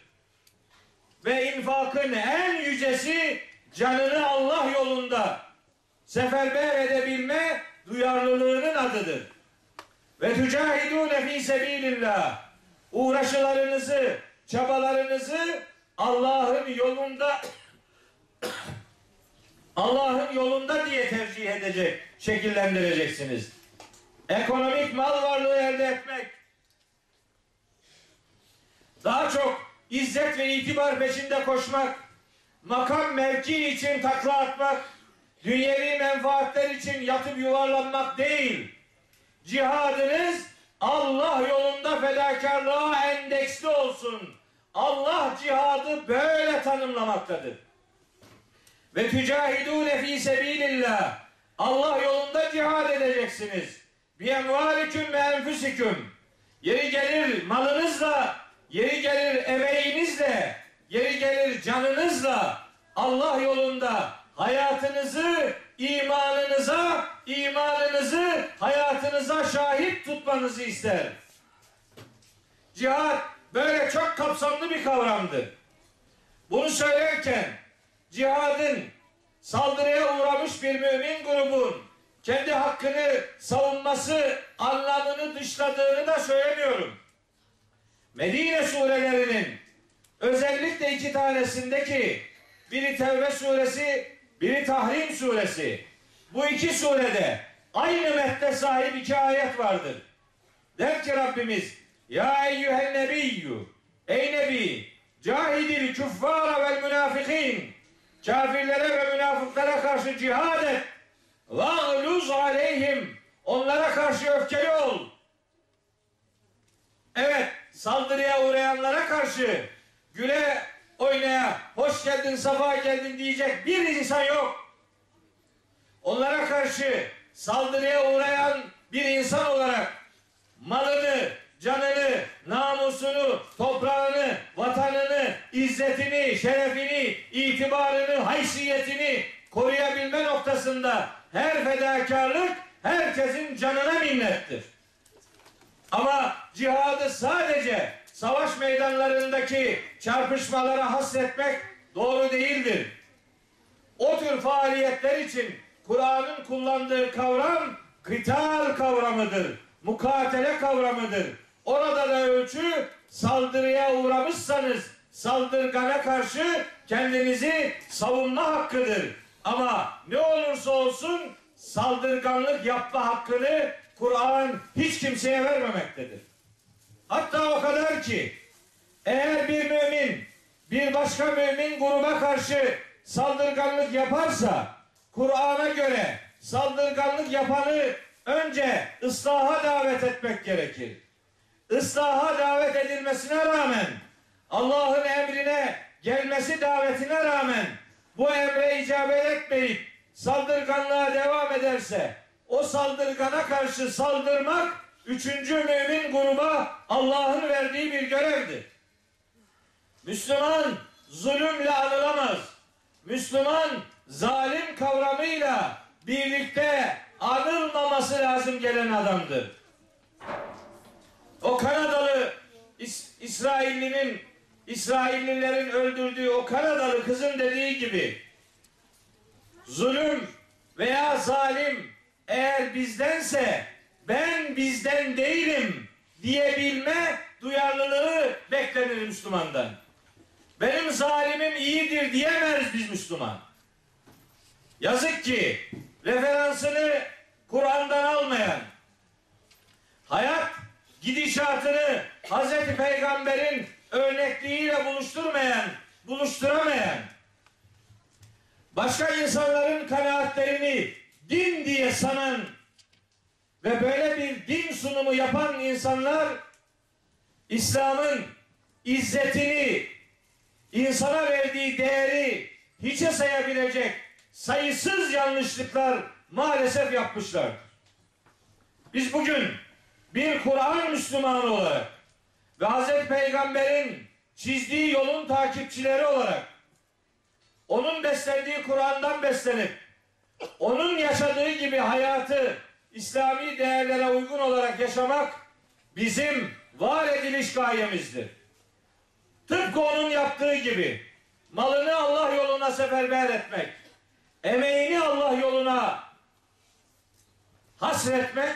Ve infakın en yücesi canını Allah yolunda seferber edebilme duyarlılığının adıdır. Ve tücahidûne fî sebîlillah uğraşılarınızı, çabalarınızı Allah'ın yolunda Allah'ın yolunda diye tercih edecek, şekillendireceksiniz. Ekonomik mal varlığı elde etmek, daha çok izzet ve itibar peşinde koşmak, makam mevki için takla atmak, dünyevi menfaatler için yatıp yuvarlanmak değil. Cihadınız Allah yolunda fedakarlığa endeksli olsun. Allah cihadı böyle tanımlamaktadır. Ve tücahidûne fî sebîlillah. Allah yolunda cihad edeceksiniz. Bi emvâliküm ve enfüsiküm. Yeri gelir malınızla, yeri gelir emeğinizle, yeri gelir canınızla Allah yolunda hayatınızı imanınıza, imanınızı hayatınıza şahit tutmanızı ister. Cihat böyle çok kapsamlı bir kavramdır. Bunu söylerken cihadın saldırıya uğramış bir mümin grubun kendi hakkını savunması anlamını dışladığını da söylemiyorum. Medine surelerinin özellikle iki tanesindeki biri Tevbe suresi, biri Tahrim suresi. Bu iki surede aynı mehte sahip iki ayet vardır. Der ki Rabbimiz Ya eyyühen nebiyyü Ey nebi cahidil küffara vel münafikin kafirlere ve münafıklara karşı cihad et Vâgluz aleyhim. Onlara karşı öfkeli ol. Evet, saldırıya uğrayanlara karşı güle oynaya, hoş geldin, safa geldin diyecek bir insan yok. Onlara karşı saldırıya uğrayan bir insan olarak malını, canını, namusunu, toprağını, vatanını, izzetini, şerefini, itibarını, haysiyetini koruyabilme noktasında her fedakarlık herkesin canına minnettir. Ama cihadı sadece savaş meydanlarındaki çarpışmalara hasretmek doğru değildir. O tür faaliyetler için Kur'an'ın kullandığı kavram kıtal kavramıdır. Mukatele kavramıdır. Orada da ölçü saldırıya uğramışsanız saldırgana karşı kendinizi savunma hakkıdır. Ama ne olursa olsun saldırganlık yapma hakkını Kur'an hiç kimseye vermemektedir. Hatta o kadar ki eğer bir mümin bir başka mümin gruba karşı saldırganlık yaparsa Kur'an'a göre saldırganlık yapanı önce ıslaha davet etmek gerekir. Islaha davet edilmesine rağmen Allah'ın emrine gelmesi davetine rağmen bu emre icabet etmeyip saldırganlığa devam ederse o saldırgana karşı saldırmak üçüncü mümin gruba Allah'ın verdiği bir görevdir. Müslüman zulümle anılamaz. Müslüman zalim kavramıyla birlikte anılmaması lazım gelen adamdır. O Kanadalı İs İsraillinin İsraillilerin öldürdüğü o Kanadalı kızın dediği gibi zulüm veya zalim eğer bizdense ben bizden değilim diyebilme duyarlılığı beklenir Müslümandan. Benim zalimim iyidir diyemez biz Müslüman. Yazık ki referansını Kur'an'dan almayan, hayat gidişatını Hazreti Peygamber'in örnekliğiyle buluşturmayan, buluşturamayan, başka insanların kanaatlerini din diye sanan ve böyle bir din sunumu yapan insanlar İslam'ın izzetini, insana verdiği değeri hiçe sayabilecek sayısız yanlışlıklar maalesef yapmışlar. Biz bugün bir Kur'an Müslümanı olarak ve Hazreti Peygamber'in çizdiği yolun takipçileri olarak onun beslendiği Kur'an'dan beslenip onun yaşadığı gibi hayatı İslami değerlere uygun olarak yaşamak bizim var ediliş gayemizdir. Tıpkı onun yaptığı gibi malını Allah yoluna seferber etmek, emeğini Allah yoluna hasretmek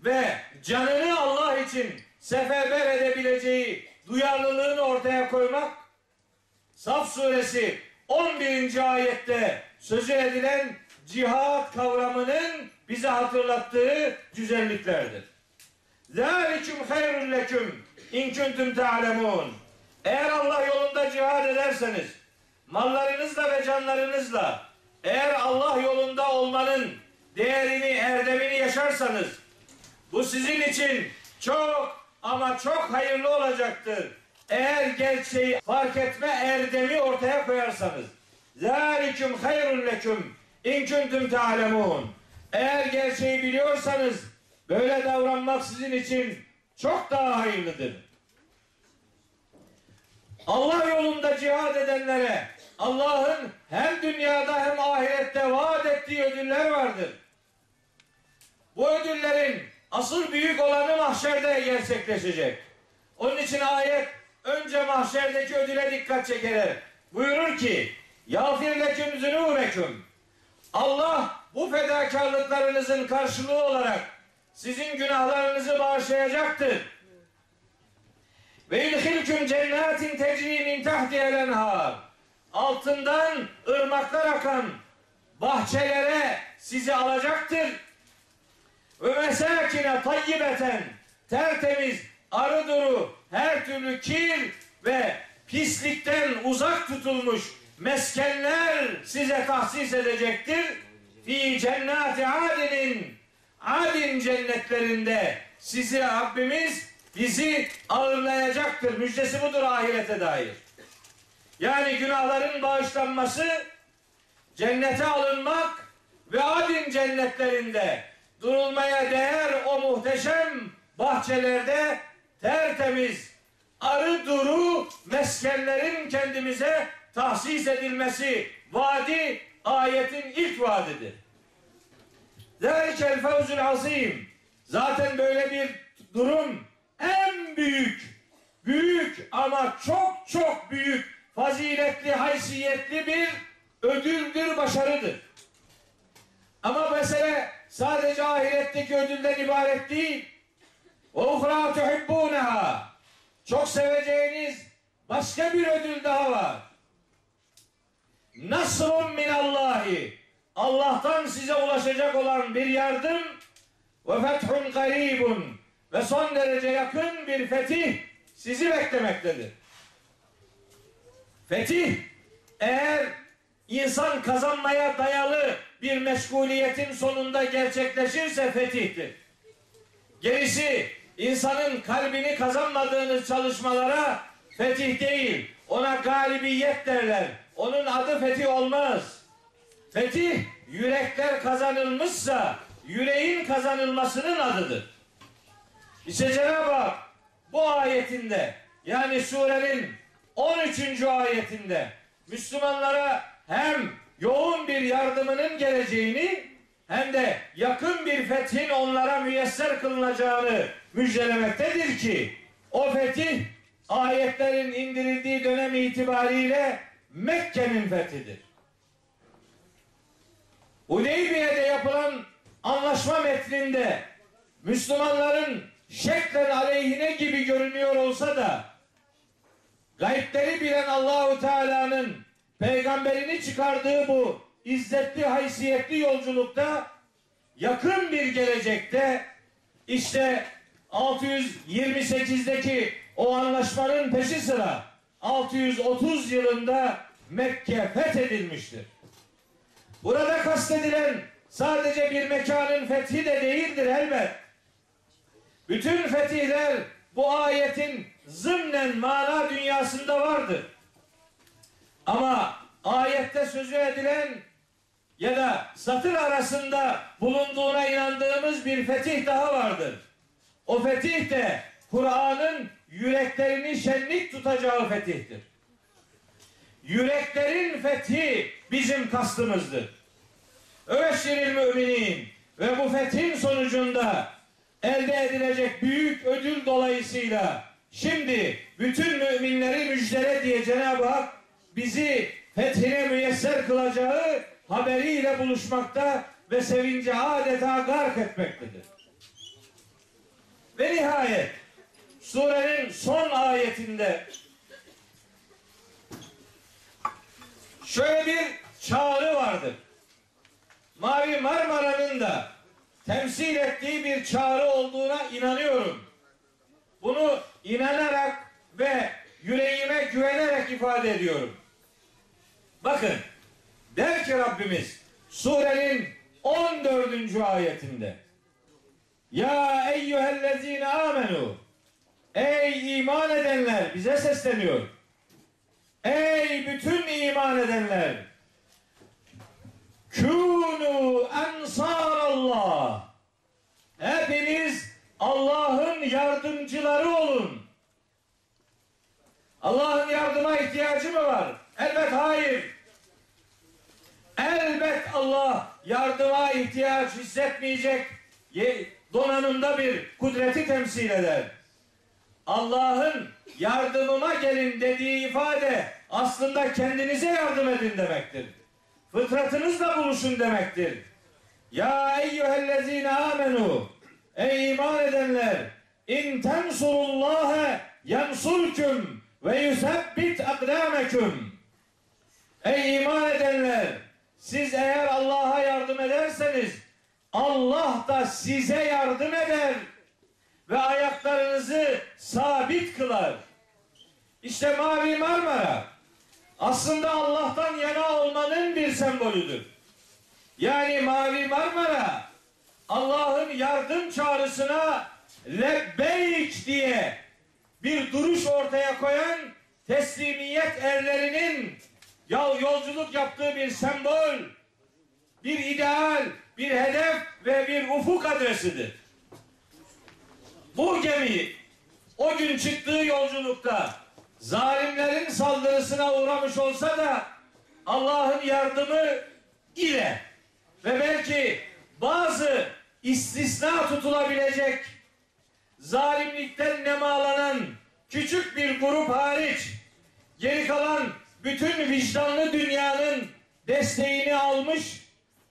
ve canını Allah için seferber edebileceği duyarlılığını ortaya koymak Saf suresi 11. ayette sözü edilen cihat kavramının bize hatırlattığı güzelliklerdir. Zalikum hayrun leküm in kuntum ta'lemun. Eğer Allah yolunda cihad ederseniz mallarınızla ve canlarınızla eğer Allah yolunda olmanın değerini, erdemini yaşarsanız bu sizin için çok ama çok hayırlı olacaktır. Eğer gerçeği fark etme erdemi ortaya koyarsanız. Zalikum hayrun leküm in kuntum ta'lemun. Eğer gerçeği biliyorsanız böyle davranmak sizin için çok daha hayırlıdır. Allah yolunda cihad edenlere Allah'ın hem dünyada hem ahirette vaat ettiği ödüller vardır. Bu ödüllerin asıl büyük olanı mahşerde gerçekleşecek. Onun için ayet önce mahşerdeki ödüle dikkat çeker. Buyurur ki Yağfir leküm zünûbeküm Allah bu fedakarlıklarınızın karşılığı olarak sizin günahlarınızı bağışlayacaktır. Ve yudhilküm cennetin tecri min tahtihel enhar. Altından ırmaklar akan bahçelere sizi alacaktır. Ve mesakine tayyibeten tertemiz arı duru her türlü kir ve pislikten uzak tutulmuş meskenler size tahsis edecektir. Fi cennati adinin adin cennetlerinde sizi Rabbimiz bizi ağırlayacaktır. Müjdesi budur ahirete dair. Yani günahların bağışlanması, cennete alınmak ve adin cennetlerinde durulmaya değer o muhteşem bahçelerde tertemiz arı duru meskenlerin kendimize tahsis edilmesi vaadi ayetin ilk vaadidir. Zalikel fevzul azim. Zaten böyle bir durum en büyük, büyük ama çok çok büyük faziletli, haysiyetli bir ödüldür, başarıdır. Ama mesele sadece ahiretteki ödülden ibaret değil. Uhra tuhibbuneha. Çok seveceğiniz başka bir ödül daha var. Nasrun minallahi. Allah'tan size ulaşacak olan bir yardım ve fethun garibun ve son derece yakın bir fetih sizi beklemektedir. Fetih eğer insan kazanmaya dayalı bir meşguliyetin sonunda gerçekleşirse fetihtir. Gerisi insanın kalbini kazanmadığınız çalışmalara fetih değil, ona galibiyet derler. Onun adı fetih olmaz. Fetih yürekler kazanılmışsa yüreğin kazanılmasının adıdır. İşte Cenab-ı Hak bu ayetinde yani surenin 13. ayetinde Müslümanlara hem yoğun bir yardımının geleceğini hem de yakın bir fethin onlara müyesser kılınacağını müjdelemektedir ki o fetih ayetlerin indirildiği dönem itibariyle Mekke'nin fethidir. Hudeybiye'de yapılan anlaşma metninde Müslümanların şeklen aleyhine gibi görünüyor olsa da gayipleri bilen Allahu Teala'nın peygamberini çıkardığı bu izzetli haysiyetli yolculukta yakın bir gelecekte işte 628'deki o anlaşmanın peşi sıra 630 yılında Mekke fethedilmiştir. Burada kastedilen sadece bir mekanın fethi de değildir elbet. Bütün fetihler bu ayetin zımnen mana dünyasında vardır. Ama ayette sözü edilen ya da satır arasında bulunduğuna inandığımız bir fetih daha vardır. O fetih de Kur'an'ın yüreklerini şenlik tutacağı fetihtir. Yüreklerin fethi bizim kastımızdır. Öveşşiril müminin ve bu fethin sonucunda elde edilecek büyük ödül dolayısıyla şimdi bütün müminleri müjdele diye Cenab-ı Hak bizi fethine müyesser kılacağı haberiyle buluşmakta ve sevince adeta gark etmektedir. Ve nihayet surenin son ayetinde şöyle bir çağrı vardır. Mavi Marmara'nın da temsil ettiği bir çağrı olduğuna inanıyorum. Bunu inanarak ve yüreğime güvenerek ifade ediyorum. Bakın der ki Rabbimiz surenin 14. ayetinde Ya eyyühellezine amenu Ey iman edenler bize sesleniyor. Ey bütün iman edenler Kûnû ensarallah Hepiniz Allah'ın yardımcıları olun. Allah'ın yardıma ihtiyacı mı var? Elbet hayır. Elbet Allah yardıma ihtiyaç hissetmeyecek donanımda bir kudreti temsil eder. Allah'ın yardımıma gelin dediği ifade aslında kendinize yardım edin demektir. Fıtratınızla buluşun demektir. Ya eyyühellezine amenu Ey iman edenler in tensurullâhe yansurküm ve yusebbit akdâmeküm Ey iman edenler siz eğer Allah'a yardım ederseniz Allah da size yardım eder ve ayaklarınızı sabit kılar. İşte Mavi Marmara aslında Allah'tan yana olmanın bir sembolüdür. Yani Mavi Marmara Allah'ın yardım çağrısına lebbeyk diye bir duruş ortaya koyan teslimiyet erlerinin yol yolculuk yaptığı bir sembol, bir ideal, bir hedef ve bir ufuk adresidir. Bu gemi o gün çıktığı yolculukta zalimlerin saldırısına uğramış olsa da Allah'ın yardımı ile ve belki bazı istisna tutulabilecek zalimlikten nemalanan küçük bir grup hariç geri kalan bütün vicdanlı dünyanın desteğini almış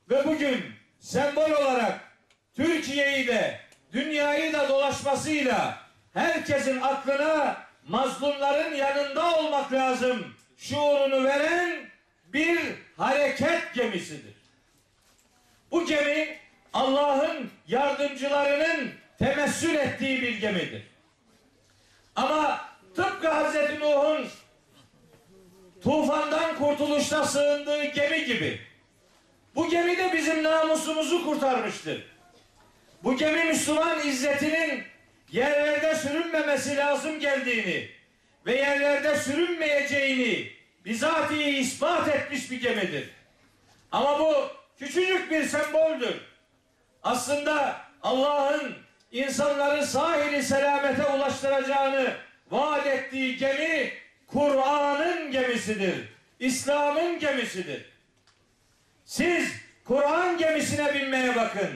ve bugün sembol olarak Türkiye'yi de dünyayı da dolaşmasıyla herkesin aklına mazlumların yanında olmak lazım şuurunu veren bir hareket gemisidir. Bu gemi Allah'ın yardımcılarının temessül ettiği bir gemidir. Ama tıpkı Hazreti Nuh'un tufandan kurtuluşta sığındığı gemi gibi bu gemi de bizim namusumuzu kurtarmıştır. Bu gemi Müslüman izzetinin yerlerde sürünmemesi lazım geldiğini ve yerlerde sürünmeyeceğini bizatihi ispat etmiş bir gemidir. Ama bu küçücük bir semboldür. Aslında Allah'ın insanları sahili selamete ulaştıracağını vaat ettiği gemi Kur'an'ın gemisidir. İslam'ın gemisidir. Siz Kur'an gemisine binmeye bakın.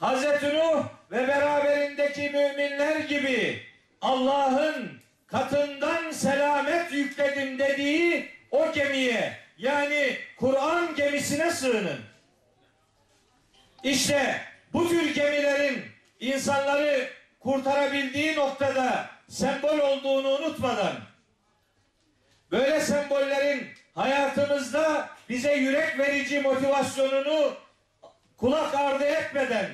Hazreti Nuh ve beraberindeki müminler gibi Allah'ın katından selamet yükledim dediği o gemiye yani Kur'an gemisine sığının. İşte bu tür gemilerin insanları kurtarabildiği noktada sembol olduğunu unutmadan sembollerin hayatımızda bize yürek verici motivasyonunu kulak ardı etmeden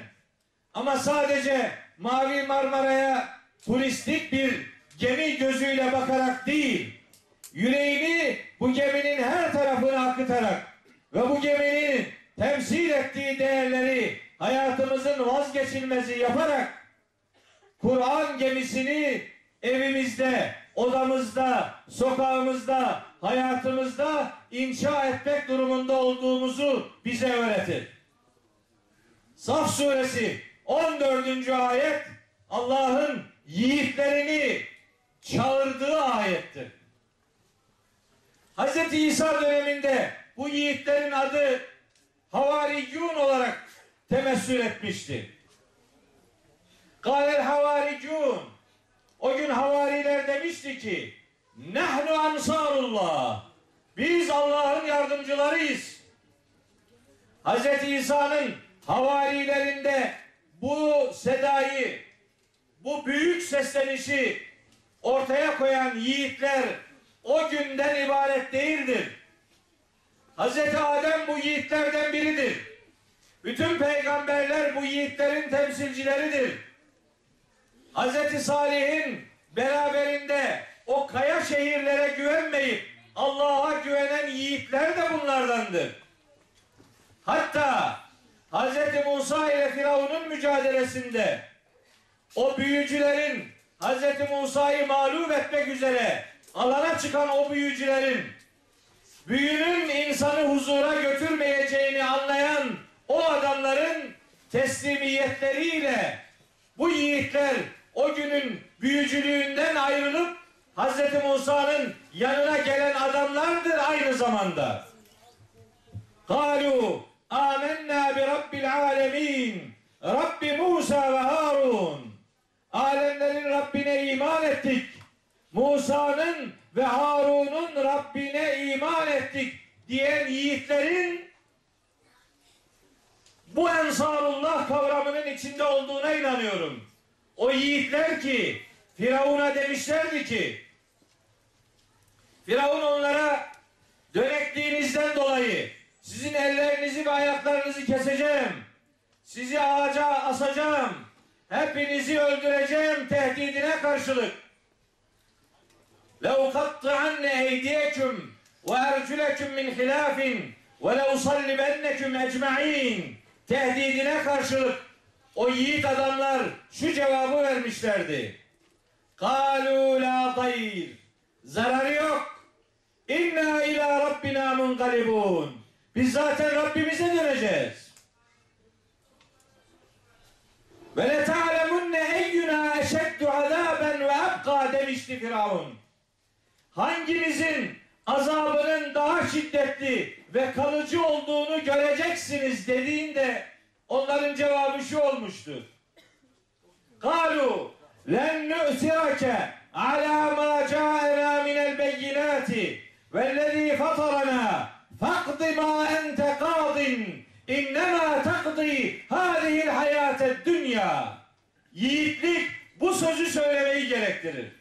ama sadece Mavi Marmara'ya turistik bir gemi gözüyle bakarak değil, yüreğini bu geminin her tarafına akıtarak ve bu geminin temsil ettiği değerleri hayatımızın vazgeçilmezi yaparak Kur'an gemisini evimizde, odamızda, sokağımızda, hayatımızda inşa etmek durumunda olduğumuzu bize öğretir. Saf suresi 14. ayet Allah'ın yiğitlerini çağırdığı ayettir. Hz. İsa döneminde bu yiğitlerin adı Havariyun olarak temessül etmişti. Kâlel havaricun o gün havariler demişti ki Nehnu ansarullah biz Allah'ın yardımcılarıyız. Hz. İsa'nın havarilerinde bu sedayı, bu büyük seslenişi ortaya koyan yiğitler o günden ibaret değildir. Hz. Adem bu yiğitlerden biridir. Bütün peygamberler bu yiğitlerin temsilcileridir. Hz. Salih'in beraberinde o kaya şehirlere güvenmeyip Allah'a güvenen yiğitler de bunlardandır. Hatta Hz. Musa ile Firavun'un mücadelesinde o büyücülerin Hz. Musa'yı mağlup etmek üzere alana çıkan o büyücülerin büyünün insanı huzura götürmeyeceğini anlayan o adamların teslimiyetleriyle bu yiğitler o günün büyücülüğünden ayrılıp Hz. Musa'nın yanına gelen adamlardır aynı zamanda. Kalu amennâ bi rabbil alemin Rabbi Musa ve Harun Alemlerin Rabbine iman ettik. Musa'nın ve Harun'un Rabbine iman ettik diyen yiğitlerin bu Ensarullah kavramının içinde olduğuna inanıyorum. O yiğitler ki Firavun'a demişlerdi ki Firavun onlara dönekliğinizden dolayı sizin ellerinizi ve ayaklarınızı keseceğim. Sizi ağaca asacağım. Hepinizi öldüreceğim tehdidine karşılık. لَوْقَطَّعَنَّ اَيْدِيَكُمْ وَاَرْجُلَكُمْ مِنْ خِلَافٍ وَلَوْصَلِّبَنَّكُمْ اَجْمَعِينَ Tehdidine karşılık o yiğit adamlar şu cevabı vermişlerdi. Kalu la tayir. Zararı yok. İnna ila rabbina munqalibun. Biz zaten Rabbimize döneceğiz. Ve le ta'lemunne eyyuna eşeddu azaben ve abqa demişti Firavun. Hangimizin azabının daha şiddetli ve kalıcı olduğunu göreceksiniz dediğinde onların cevabı şu olmuştu. Kalu len nu'sirake ala ma ca'ena minel beyinati vellezî fatarana faqdi ma ente qadin innema takdi hâzihil hayâted dünya yiğitlik bu sözü söylemeyi gerektirir.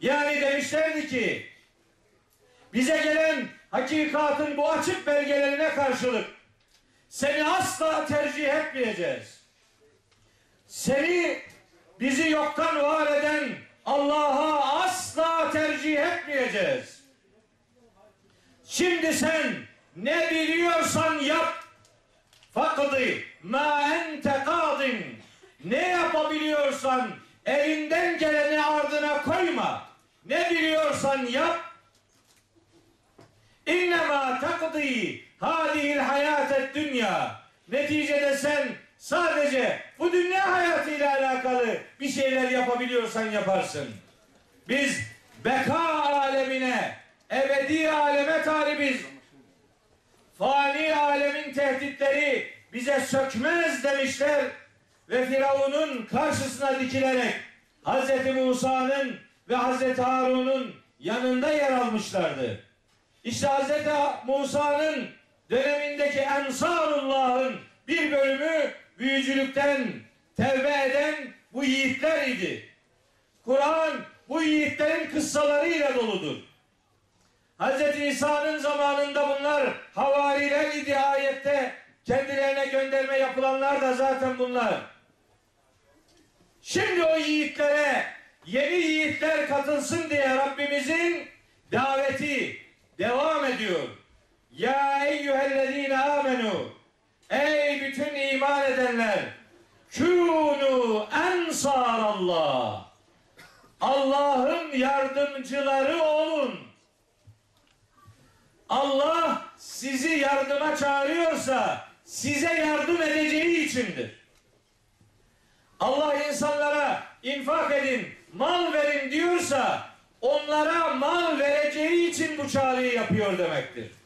Yani demişlerdi ki bize gelen hakikatın bu açık belgelerine karşılık seni asla tercih etmeyeceğiz. Seni bizi yoktan var eden Allah'a asla tercih etmeyeceğiz. Şimdi sen ne biliyorsan yap. Fakdı ma ente kadin. Ne yapabiliyorsan elinden geleni ardına koyma. Ne biliyorsan yap. İnnemâ takdî hâdihil hayâtet dünya. Neticede sen sadece bu dünya hayatıyla alakalı bir şeyler yapabiliyorsan yaparsın. Biz beka alemine, ebedi aleme talibiz. Fani alemin tehditleri bize sökmez demişler ve Firavun'un karşısına dikilerek Hz. Musa'nın ve Hz. Harun'un yanında yer almışlardı. İşte Hz. Musa'nın dönemindeki Ensarullah'ın bir bölümü büyücülükten tevbe eden bu yiğitler idi. Kur'an bu yiğitlerin kıssalarıyla doludur. Hz. İsa'nın zamanında bunlar havariler idi ayette. Kendilerine gönderme yapılanlar da zaten bunlar. Şimdi o yiğitlere yeni yiğitler katılsın diye Rabbimizin daveti devam ediyor. Ya eyyühellezine amenu Ey bütün iman edenler Kûnû ensarallah Allah'ın yardımcıları olun. Allah sizi yardıma çağırıyorsa size yardım edeceği içindir. Allah insanlara infak edin, mal verin diyorsa onlara mal vereceği için bu çağrıyı yapıyor demektir.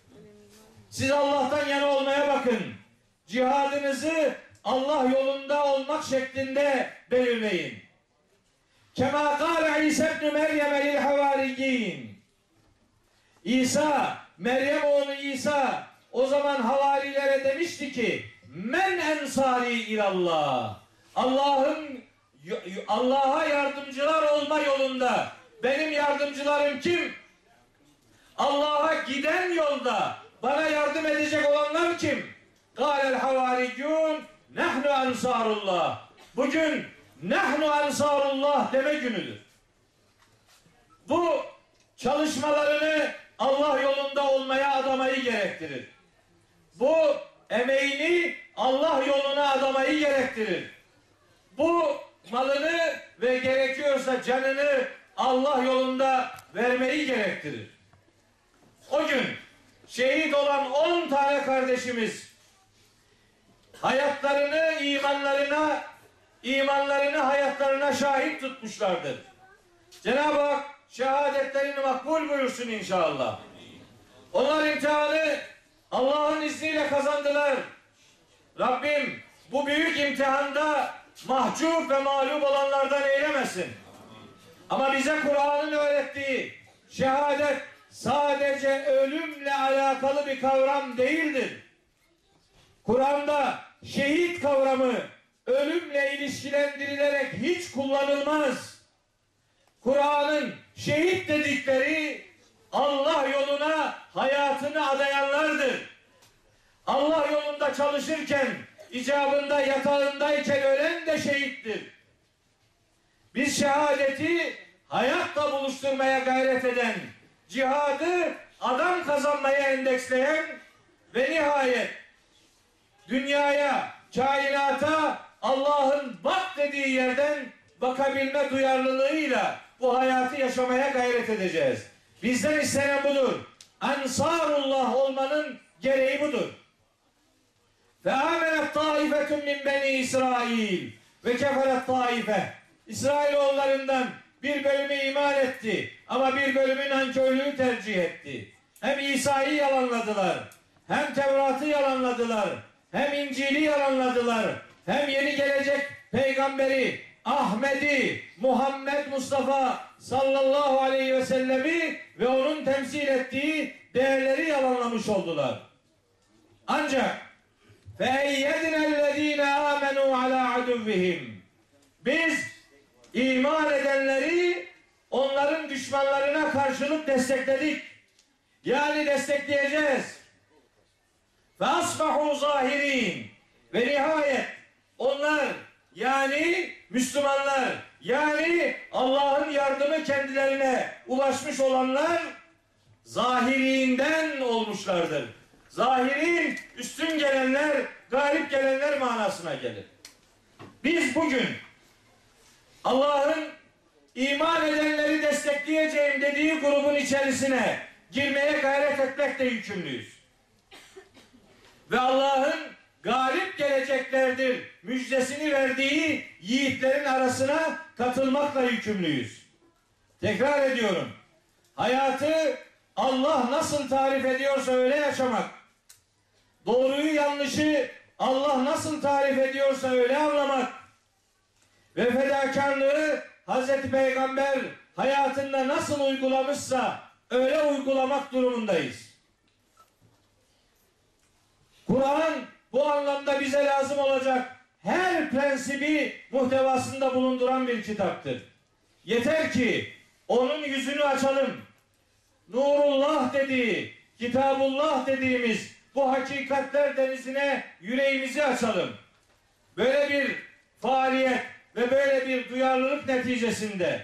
Siz Allah'tan yana olmaya bakın. Cihadınızı Allah yolunda olmak şeklinde belirleyin. Kema kâle İsa ibn Meryem lil havariyyin. İsa, Meryem oğlu İsa o zaman havarilere demişti ki men ensari ilallah. Allah'ın Allah'a yardımcılar olma yolunda benim yardımcılarım kim? Allah'a giden yolda bana yardım edecek olanlar kim? Kâlel havariyyun nehnu ensarullah. Bugün nehnu ensarullah deme günüdür. Bu çalışmalarını Allah yolunda olmaya adamayı gerektirir. Bu emeğini Allah yoluna adamayı gerektirir. Bu malını ve gerekiyorsa canını Allah yolunda vermeyi gerektirir. O gün şehit olan 10 tane kardeşimiz hayatlarını imanlarına imanlarını hayatlarına şahit tutmuşlardır. Cenab-ı Hak şehadetlerini makbul buyursun inşallah. Onlar imtihanı Allah'ın izniyle kazandılar. Rabbim bu büyük imtihanda mahcup ve mağlup olanlardan eylemesin. Ama bize Kur'an'ın öğrettiği şehadet sadece ölümle alakalı bir kavram değildir. Kur'an'da şehit kavramı ölümle ilişkilendirilerek hiç kullanılmaz. Kur'an'ın şehit dedikleri Allah yoluna hayatını adayanlardır. Allah yolunda çalışırken icabında yatağındayken ölen de şehittir. Biz şehadeti hayatla buluşturmaya gayret eden, cihadı adam kazanmaya endeksleyen ve nihayet dünyaya, kainata Allah'ın bak dediği yerden bakabilme duyarlılığıyla bu hayatı yaşamaya gayret edeceğiz. Bizden istenen budur. Ansarullah olmanın gereği budur. Ve amenet taifetun min beni İsrail ve keferet taife. İsrailoğullarından bir bölümü iman etti ama bir bölümü nankörlüğü tercih etti. Hem İsa'yı yalanladılar, hem Tevrat'ı yalanladılar, hem İncil'i yalanladılar, hem yeni gelecek peygamberi Ahmet'i, Muhammed Mustafa sallallahu aleyhi ve sellemi ve onun temsil ettiği değerleri yalanlamış oldular. Ancak فَاَيَّدْنَا الَّذ۪ينَ آمَنُوا عَلَى عَدُوِّهِمْ Biz iman edenleri onların düşmanlarına karşılık destekledik. Yani destekleyeceğiz. Ve asbahu zahirin ve nihayet onlar yani Müslümanlar yani Allah'ın yardımı kendilerine ulaşmış olanlar zahirinden olmuşlardır. Zahirin üstün gelenler, galip gelenler manasına gelir. Biz bugün Allah'ın iman edenleri destekleyeceğim dediği grubun içerisine girmeye gayret etmekle yükümlüyüz. Ve Allah'ın galip geleceklerdir müjdesini verdiği yiğitlerin arasına katılmakla yükümlüyüz. Tekrar ediyorum. Hayatı Allah nasıl tarif ediyorsa öyle yaşamak. Doğruyu yanlışı Allah nasıl tarif ediyorsa öyle anlamak. Ve fedakarlığı Hazreti Peygamber hayatında nasıl uygulamışsa öyle uygulamak durumundayız. Kur'an bu anlamda bize lazım olacak her prensibi muhtevasında bulunduran bir kitaptır. Yeter ki onun yüzünü açalım. Nurullah dediği, Kitabullah dediğimiz bu hakikatler denizine yüreğimizi açalım. Böyle bir faaliyet ve böyle bir duyarlılık neticesinde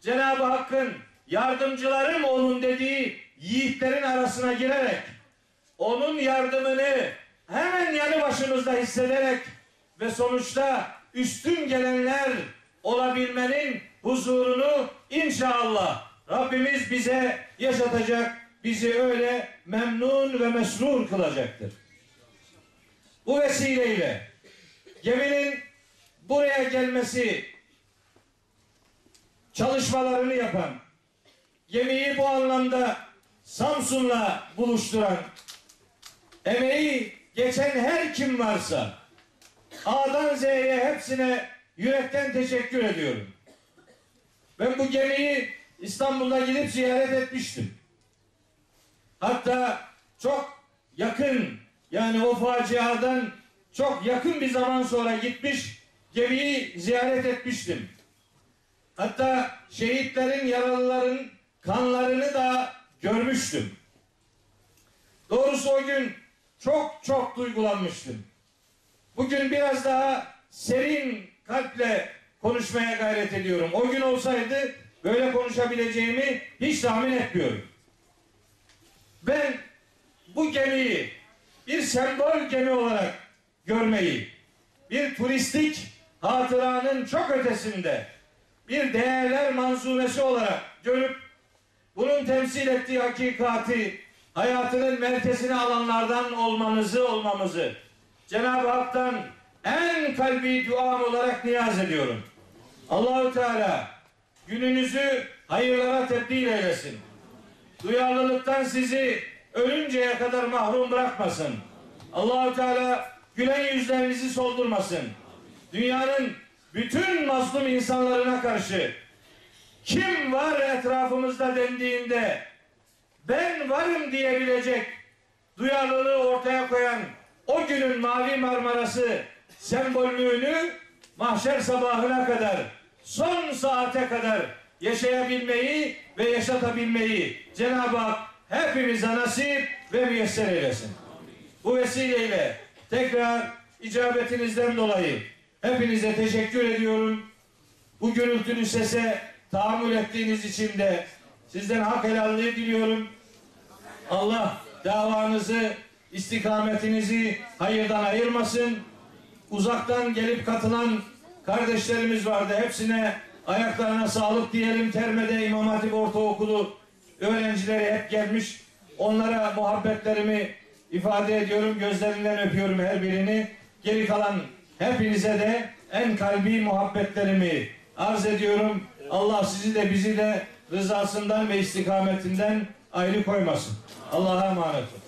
Cenab-ı Hakk'ın yardımcılarım olun dediği yiğitlerin arasına girerek onun yardımını hemen yanı başımızda hissederek ve sonuçta üstün gelenler olabilmenin huzurunu inşallah Rabbimiz bize yaşatacak, bizi öyle memnun ve mesrur kılacaktır. Bu vesileyle geminin buraya gelmesi çalışmalarını yapan, gemiyi bu anlamda Samsun'la buluşturan, emeği geçen her kim varsa A'dan Z'ye hepsine yürekten teşekkür ediyorum. Ben bu gemiyi İstanbul'da gidip ziyaret etmiştim. Hatta çok yakın yani o faciadan çok yakın bir zaman sonra gitmiş gemiyi ziyaret etmiştim. Hatta şehitlerin, yaralıların kanlarını da görmüştüm. Doğrusu o gün çok çok duygulanmıştım. Bugün biraz daha serin kalple konuşmaya gayret ediyorum. O gün olsaydı böyle konuşabileceğimi hiç tahmin etmiyorum. Ben bu gemiyi bir sembol gemi olarak görmeyi, bir turistik hatıranın çok ötesinde bir değerler manzumesi olarak görüp bunun temsil ettiği hakikati hayatının merkezine alanlardan olmanızı olmamızı Cenab-ı Hak'tan en kalbi duam olarak niyaz ediyorum. Allahü Teala gününüzü hayırlara tebdil eylesin. Duyarlılıktan sizi ölünceye kadar mahrum bırakmasın. Allahü Teala gülen yüzlerinizi soldurmasın. Dünyanın bütün mazlum insanlarına karşı kim var etrafımızda dendiğinde ben varım diyebilecek duyarlılığı ortaya koyan o günün Mavi Marmarası sembollüğünü mahşer sabahına kadar son saate kadar yaşayabilmeyi ve yaşatabilmeyi Cenab-ı Hak hepimize nasip ve müyesser eylesin. Bu vesileyle tekrar icabetinizden dolayı hepinize teşekkür ediyorum. Bu gürültülü sese tahammül ettiğiniz için de sizden hak helalliği diliyorum. Allah davanızı, istikametinizi hayırdan ayırmasın. Uzaktan gelip katılan kardeşlerimiz vardı. Hepsine ayaklarına sağlık diyelim. Terme'de İmam Hatip Ortaokulu öğrencileri hep gelmiş. Onlara muhabbetlerimi ifade ediyorum. Gözlerinden öpüyorum her birini. Geri kalan hepinize de en kalbi muhabbetlerimi arz ediyorum. Allah sizi de bizi de rızasından ve istikametinden ayrı koymasın. Allah'a emanet olun.